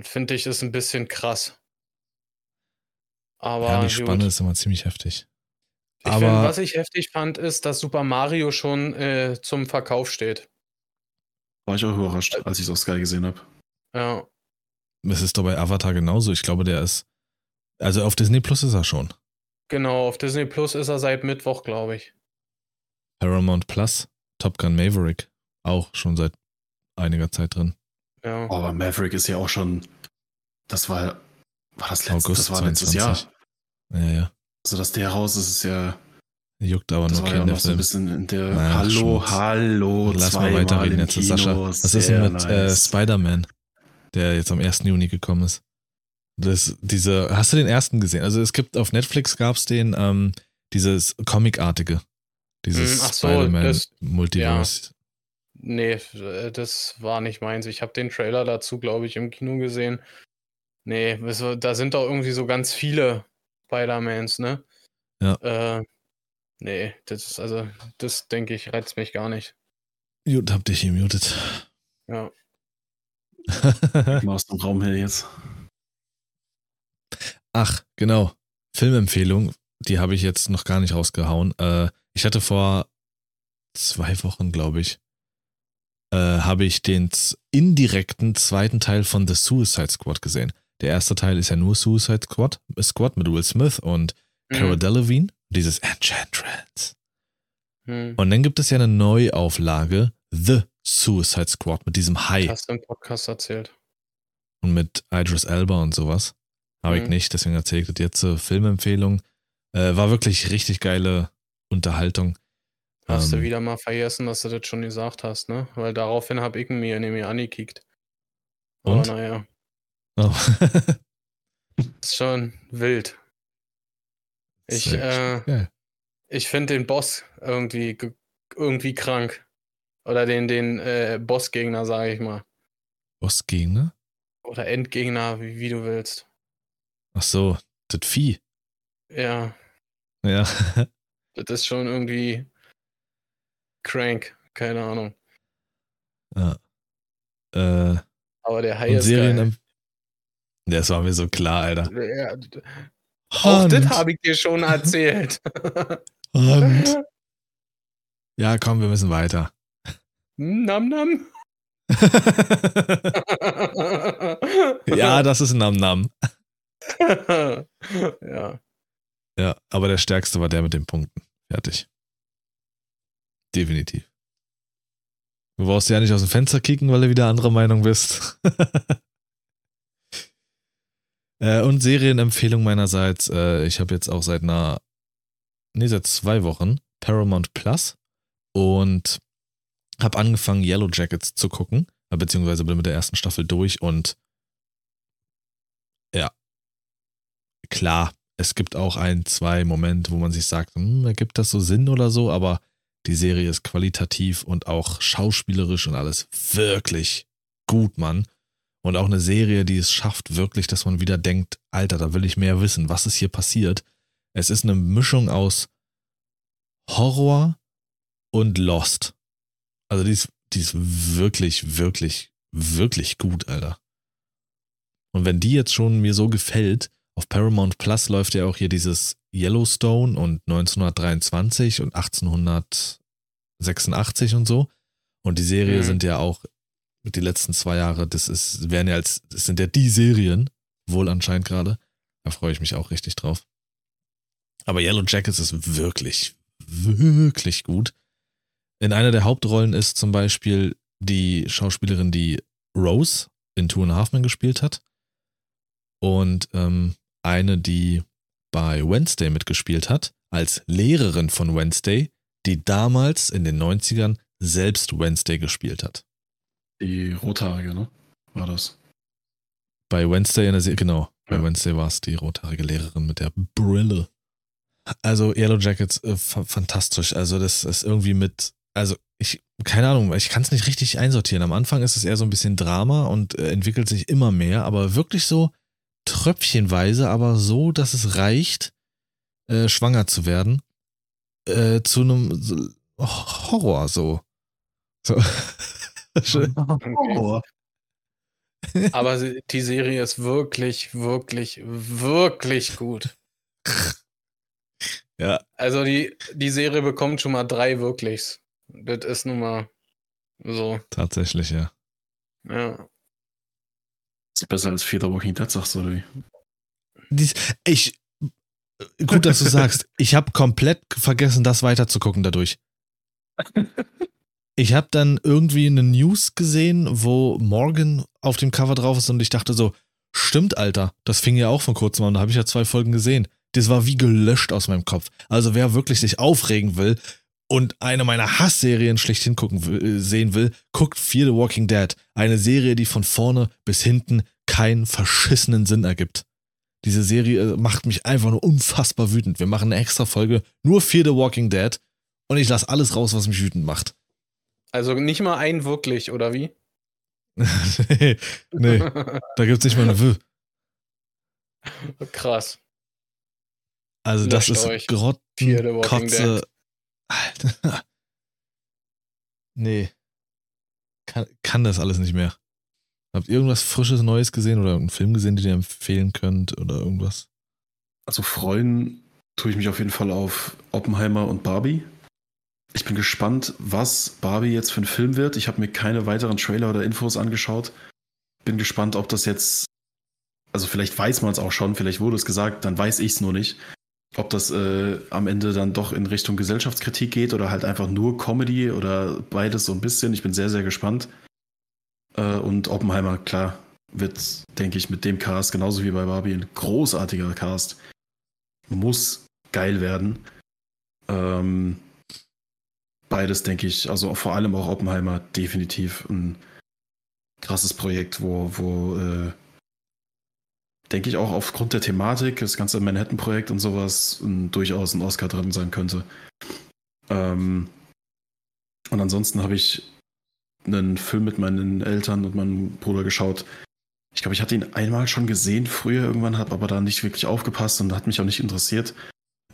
Finde ich, ist ein bisschen krass. Aber Ja, die gut. Spanne ist immer ziemlich heftig. Ich aber- find, was ich heftig fand, ist, dass Super Mario schon äh, zum Verkauf steht. War ich auch überrascht, als ich es auf Sky gesehen habe. Ja, Es ist doch bei Avatar genauso. Ich glaube, der ist. Also auf Disney Plus ist er schon. genau. Auf Disney Plus ist er seit Mittwoch, glaube ich. Paramount Plus, Top Gun Maverick, auch schon seit einiger Zeit drin. Ja. Oh, aber Maverick ist ja auch schon. Das war. War das letztes, August das war letztes 22. Jahr. Ja, ja. Also, dass der raus ist, ist ja. Juckt aber Das nur war ja noch so ein bisschen in der. Ach, hallo, Schmutz. hallo. Lass mal weiterreden jetzt, Kino, Sascha. Was ist denn mit äh, nice. Spider-Man, der jetzt am 1. Juni gekommen ist? Das, diese, hast du den ersten gesehen? Also es gibt auf Netflix gab es den, ähm, dieses Comic-artige. Dieses Hm, so, Spider-Man Multiverse. Nee, äh, das war nicht meins. Ich habe den Trailer dazu, glaube ich, im Kino gesehen. Nee, da sind doch irgendwie so ganz viele Spider-Mans, ne? Ja. Äh, nee, das ist also, das denke ich, reizt mich gar nicht. Gut, hab dich gemutet. Ja. Mal aus dem Raum her jetzt. Ach, genau. Filmempfehlung, die habe ich jetzt noch gar nicht rausgehauen. Äh, ich hatte vor zwei Wochen, glaube ich, äh, habe ich den indirekten zweiten Teil von The Suicide Squad gesehen. Der erste Teil ist ja nur Suicide Squad, Squad mit Will Smith und Cara Hm, Delevingne, dieses Enchantress. hm. Und dann gibt es ja eine Neuauflage, The Suicide Squad, mit diesem Hai Hast du im Podcast erzählt? und mit Idris Elba und sowas. Habe ich Mhm. nicht, deswegen erzähle ich das jetzt zur Filmempfehlung. Äh, war wirklich richtig geile Unterhaltung. Hast du Ähm, wieder mal vergessen, dass du das schon gesagt hast, ne? Weil daraufhin habe ich mir nämlich angekickt. Aber Und? naja, Oh. ist schon wild. Ich, äh, geil. Ich finde den Boss irgendwie, ge- irgendwie krank. Oder den, den äh, Bossgegner, sage ich mal. Bossgegner? Oder Endgegner, wie, wie du willst. Ach so, das Vieh. Ja, Ja. das ist schon irgendwie crank. Keine Ahnung. ja. Äh, Aber der Hai und ist Serien. geil. Das war mir so klar, Alter. Ja, auch Hand, das habe ich dir schon erzählt. Hand. Ja, komm, wir müssen weiter. nam nam. ja, das ist Nam Nam. ja. Ja, aber der stärkste war der mit den Punkten. Fertig. Definitiv. Du brauchst ja nicht aus dem Fenster kicken, weil du wieder anderer Meinung bist. äh, und Serienempfehlung meinerseits. Äh, ich habe jetzt auch seit einer, nee, seit zwei Wochen Paramount Plus und habe angefangen, Yellow Jackets zu gucken, beziehungsweise bin mit der ersten Staffel durch und ja, klar, es gibt auch ein, zwei Momente, wo man sich sagt, hm, ergibt das so Sinn oder so, aber die Serie ist qualitativ und auch schauspielerisch und alles wirklich gut, Mann. Und auch eine Serie, die es schafft, wirklich, dass man wieder denkt, Alter, da will ich mehr wissen, was ist hier passiert. Es ist eine Mischung aus Horror und Lost. Also die ist, die ist wirklich, wirklich, wirklich gut, Alter. Und wenn die jetzt schon mir so gefällt, auf Paramount Plus läuft ja auch hier dieses Yellowstone und 1923 und 1886 und so. Und die Serie Mhm. sind ja auch die letzten zwei Jahre, das ist, werden ja als, das sind ja die Serien, wohl anscheinend gerade. Da freue ich mich auch richtig drauf. Aber Yellow Jackets ist wirklich, wirklich gut. In einer der Hauptrollen ist zum Beispiel die Schauspielerin, die Rose in Two and a Half Men gespielt hat. Und ähm, eine, die bei Wednesday mitgespielt hat, als Lehrerin von Wednesday, die damals in den 90ern selbst Wednesday gespielt hat. Die Rothaarige, ne? War das. Bei Wednesday in der Serie, genau. Bei Ja. Wednesday war es die rothaarige Lehrerin mit der Brille. Also Yellow Jackets, äh, fa- fantastisch. Also das ist irgendwie mit also ich, keine Ahnung, ich kann es nicht richtig einsortieren. Am Anfang ist es eher so ein bisschen Drama und äh, entwickelt sich immer mehr, aber wirklich so tröpfchenweise, aber so, dass es reicht, äh, schwanger zu werden, äh, zu einem so, Horror so. so. Horror. Aber die Serie ist wirklich, wirklich, wirklich gut. ja, Also die, die Serie bekommt schon mal drei Wirklichs. Das ist nun mal so. tatsächlich, ja. Ja. Ist besser als Fear the Walking Dead, sagst du, oder wie? Dies, ich, gut, dass du sagst, ich habe komplett vergessen, das weiterzugucken dadurch. Ich habe dann irgendwie eine News gesehen, wo Morgan auf dem Cover drauf ist und ich dachte so, stimmt, Alter, das fing ja auch vor kurzem an, da habe ich ja zwei Folgen gesehen. Das war wie gelöscht aus meinem Kopf. Also wer wirklich sich aufregen will und eine meiner Hassserien schlechthin gucken äh, sehen will, guckt Fear the Walking Dead. Eine Serie, die von vorne bis hinten keinen verschissenen Sinn ergibt. Diese Serie äh, macht mich einfach nur unfassbar wütend. Wir machen eine extra Folge nur Fear the Walking Dead und ich lasse alles raus, was mich wütend macht. Also nicht mal ein wirklich, oder wie? nee, da gibt's nicht mal eine W. Krass. Also das Löscht ist euch. Alter. Nee. Kann, kann das alles nicht mehr. Habt ihr irgendwas Frisches, Neues gesehen oder einen Film gesehen, den ihr empfehlen könnt oder irgendwas? Also freuen tue ich mich auf jeden Fall auf Oppenheimer und Barbie. Ich bin gespannt, was Barbie jetzt für ein Film wird. Ich habe mir keine weiteren Trailer oder Infos angeschaut. Bin gespannt, ob das jetzt, also vielleicht weiß man es auch schon, vielleicht wurde es gesagt, dann weiß ich es nur nicht. Ob das äh, am Ende dann doch in Richtung Gesellschaftskritik geht oder halt einfach nur Comedy oder beides so ein bisschen. Ich bin sehr, sehr gespannt. Äh, und Oppenheimer, klar, wird, denke ich, mit dem Cast, genauso wie bei Barbie, ein großartiger Cast. Muss geil werden. Ähm, beides, denke ich, also vor allem auch Oppenheimer, definitiv ein krasses Projekt, wo, wo äh, denke ich auch aufgrund der Thematik, das ganze Manhattan-Projekt und sowas, ein, durchaus ein Oscar drin sein könnte. Ähm, und ansonsten habe ich einen Film mit meinen Eltern und meinem Bruder geschaut. Ich glaube, ich hatte ihn einmal schon gesehen früher irgendwann, habe aber da nicht wirklich aufgepasst und hat mich auch nicht interessiert.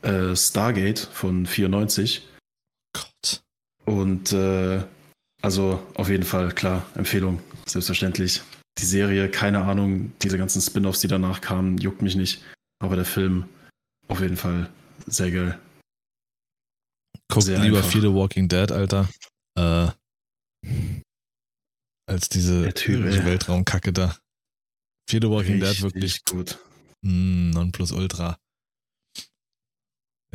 Äh, Stargate von 94. Gott. Und äh, also auf jeden Fall, klar, Empfehlung, selbstverständlich. Die Serie, keine Ahnung, diese ganzen Spin-offs, die danach kamen, juckt mich nicht. Aber der Film, auf jeden Fall sehr geil. Guckt Sehr lieber einfach. Fear the Walking Dead, Alter. Äh, als diese Typ. Weltraumkacke da. Fear the Walking Dead Richtig wirklich gut. mm, Nonplusultra.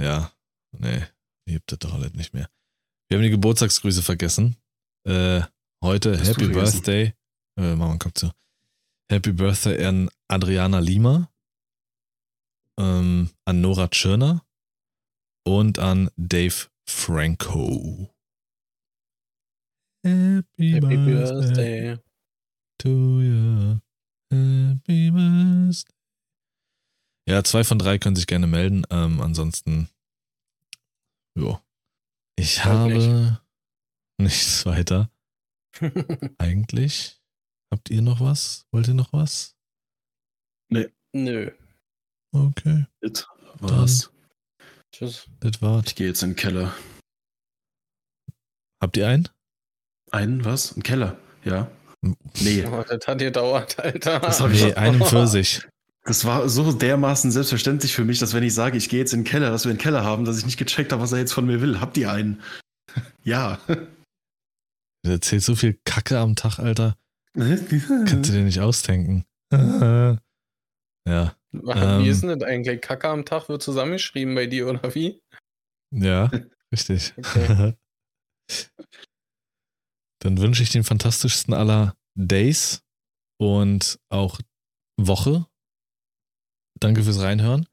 Ja, nee, gibt das doch alles nicht mehr. Wir haben die Geburtstagsgrüße vergessen. Äh, heute Happy? Birthday. Äh, machen wir einen Kopf zu. Happy Birthday an Adriana Lima, ähm, an Nora Tschirner und an Dave Franco. Happy, Happy Birthday, Birthday. to you. Happy Birthday. Ja, zwei von drei können sich gerne melden. Ähm, ansonsten, jo. Ich Halt habe nichts weiter. Eigentlich. Habt ihr noch was? Wollt ihr noch was? Nö. Okay, Das war's. Tschüss. das war's. Ich gehe jetzt in den Keller. Habt ihr einen? Einen, was? Ein Keller? Ja. Nee, Oh, das hat gedauert, Alter. Das hab ich- Nee, einen für sich. das war so dermaßen selbstverständlich für mich, dass wenn ich sage, ich gehe jetzt in den Keller, dass wir einen Keller haben, dass ich nicht gecheckt habe, was er jetzt von mir will. Habt ihr einen? ja. Du erzählst so viel Kacke am Tag, Alter. Kannst du dir nicht ausdenken. ja. Wie Ähm. ist denn das eigentlich? Kacke am Tag wird zusammengeschrieben bei dir, oder wie? Ja, richtig. Okay. Dann wünsche ich den fantastischsten aller Days und auch Woche. Danke fürs Reinhören.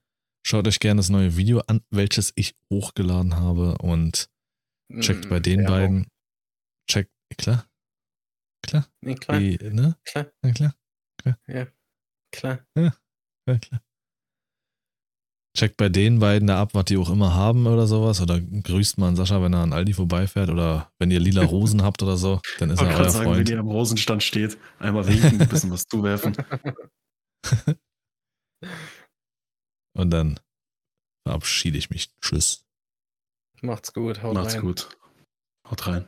Schaut euch gerne das neue Video an, welches ich hochgeladen habe und checkt Mm, bei den Werbung. beiden. Checkt, klar, klar, Nee, klar, die, ne? klar, Na klar, klar. ja, klar. checkt bei den beiden da ab, was die auch immer haben oder sowas. Oder grüßt mal an Sascha, wenn er an Aldi vorbeifährt. Oder wenn ihr lila Rosen habt oder so, dann ist er euer gerade sagen, Freund. wenn ihr am Rosenstand steht, einmal winken, ein bisschen was zuwerfen. Und dann verabschiede ich mich. Tschüss. Macht's gut, haut Macht's rein. gut. Haut rein.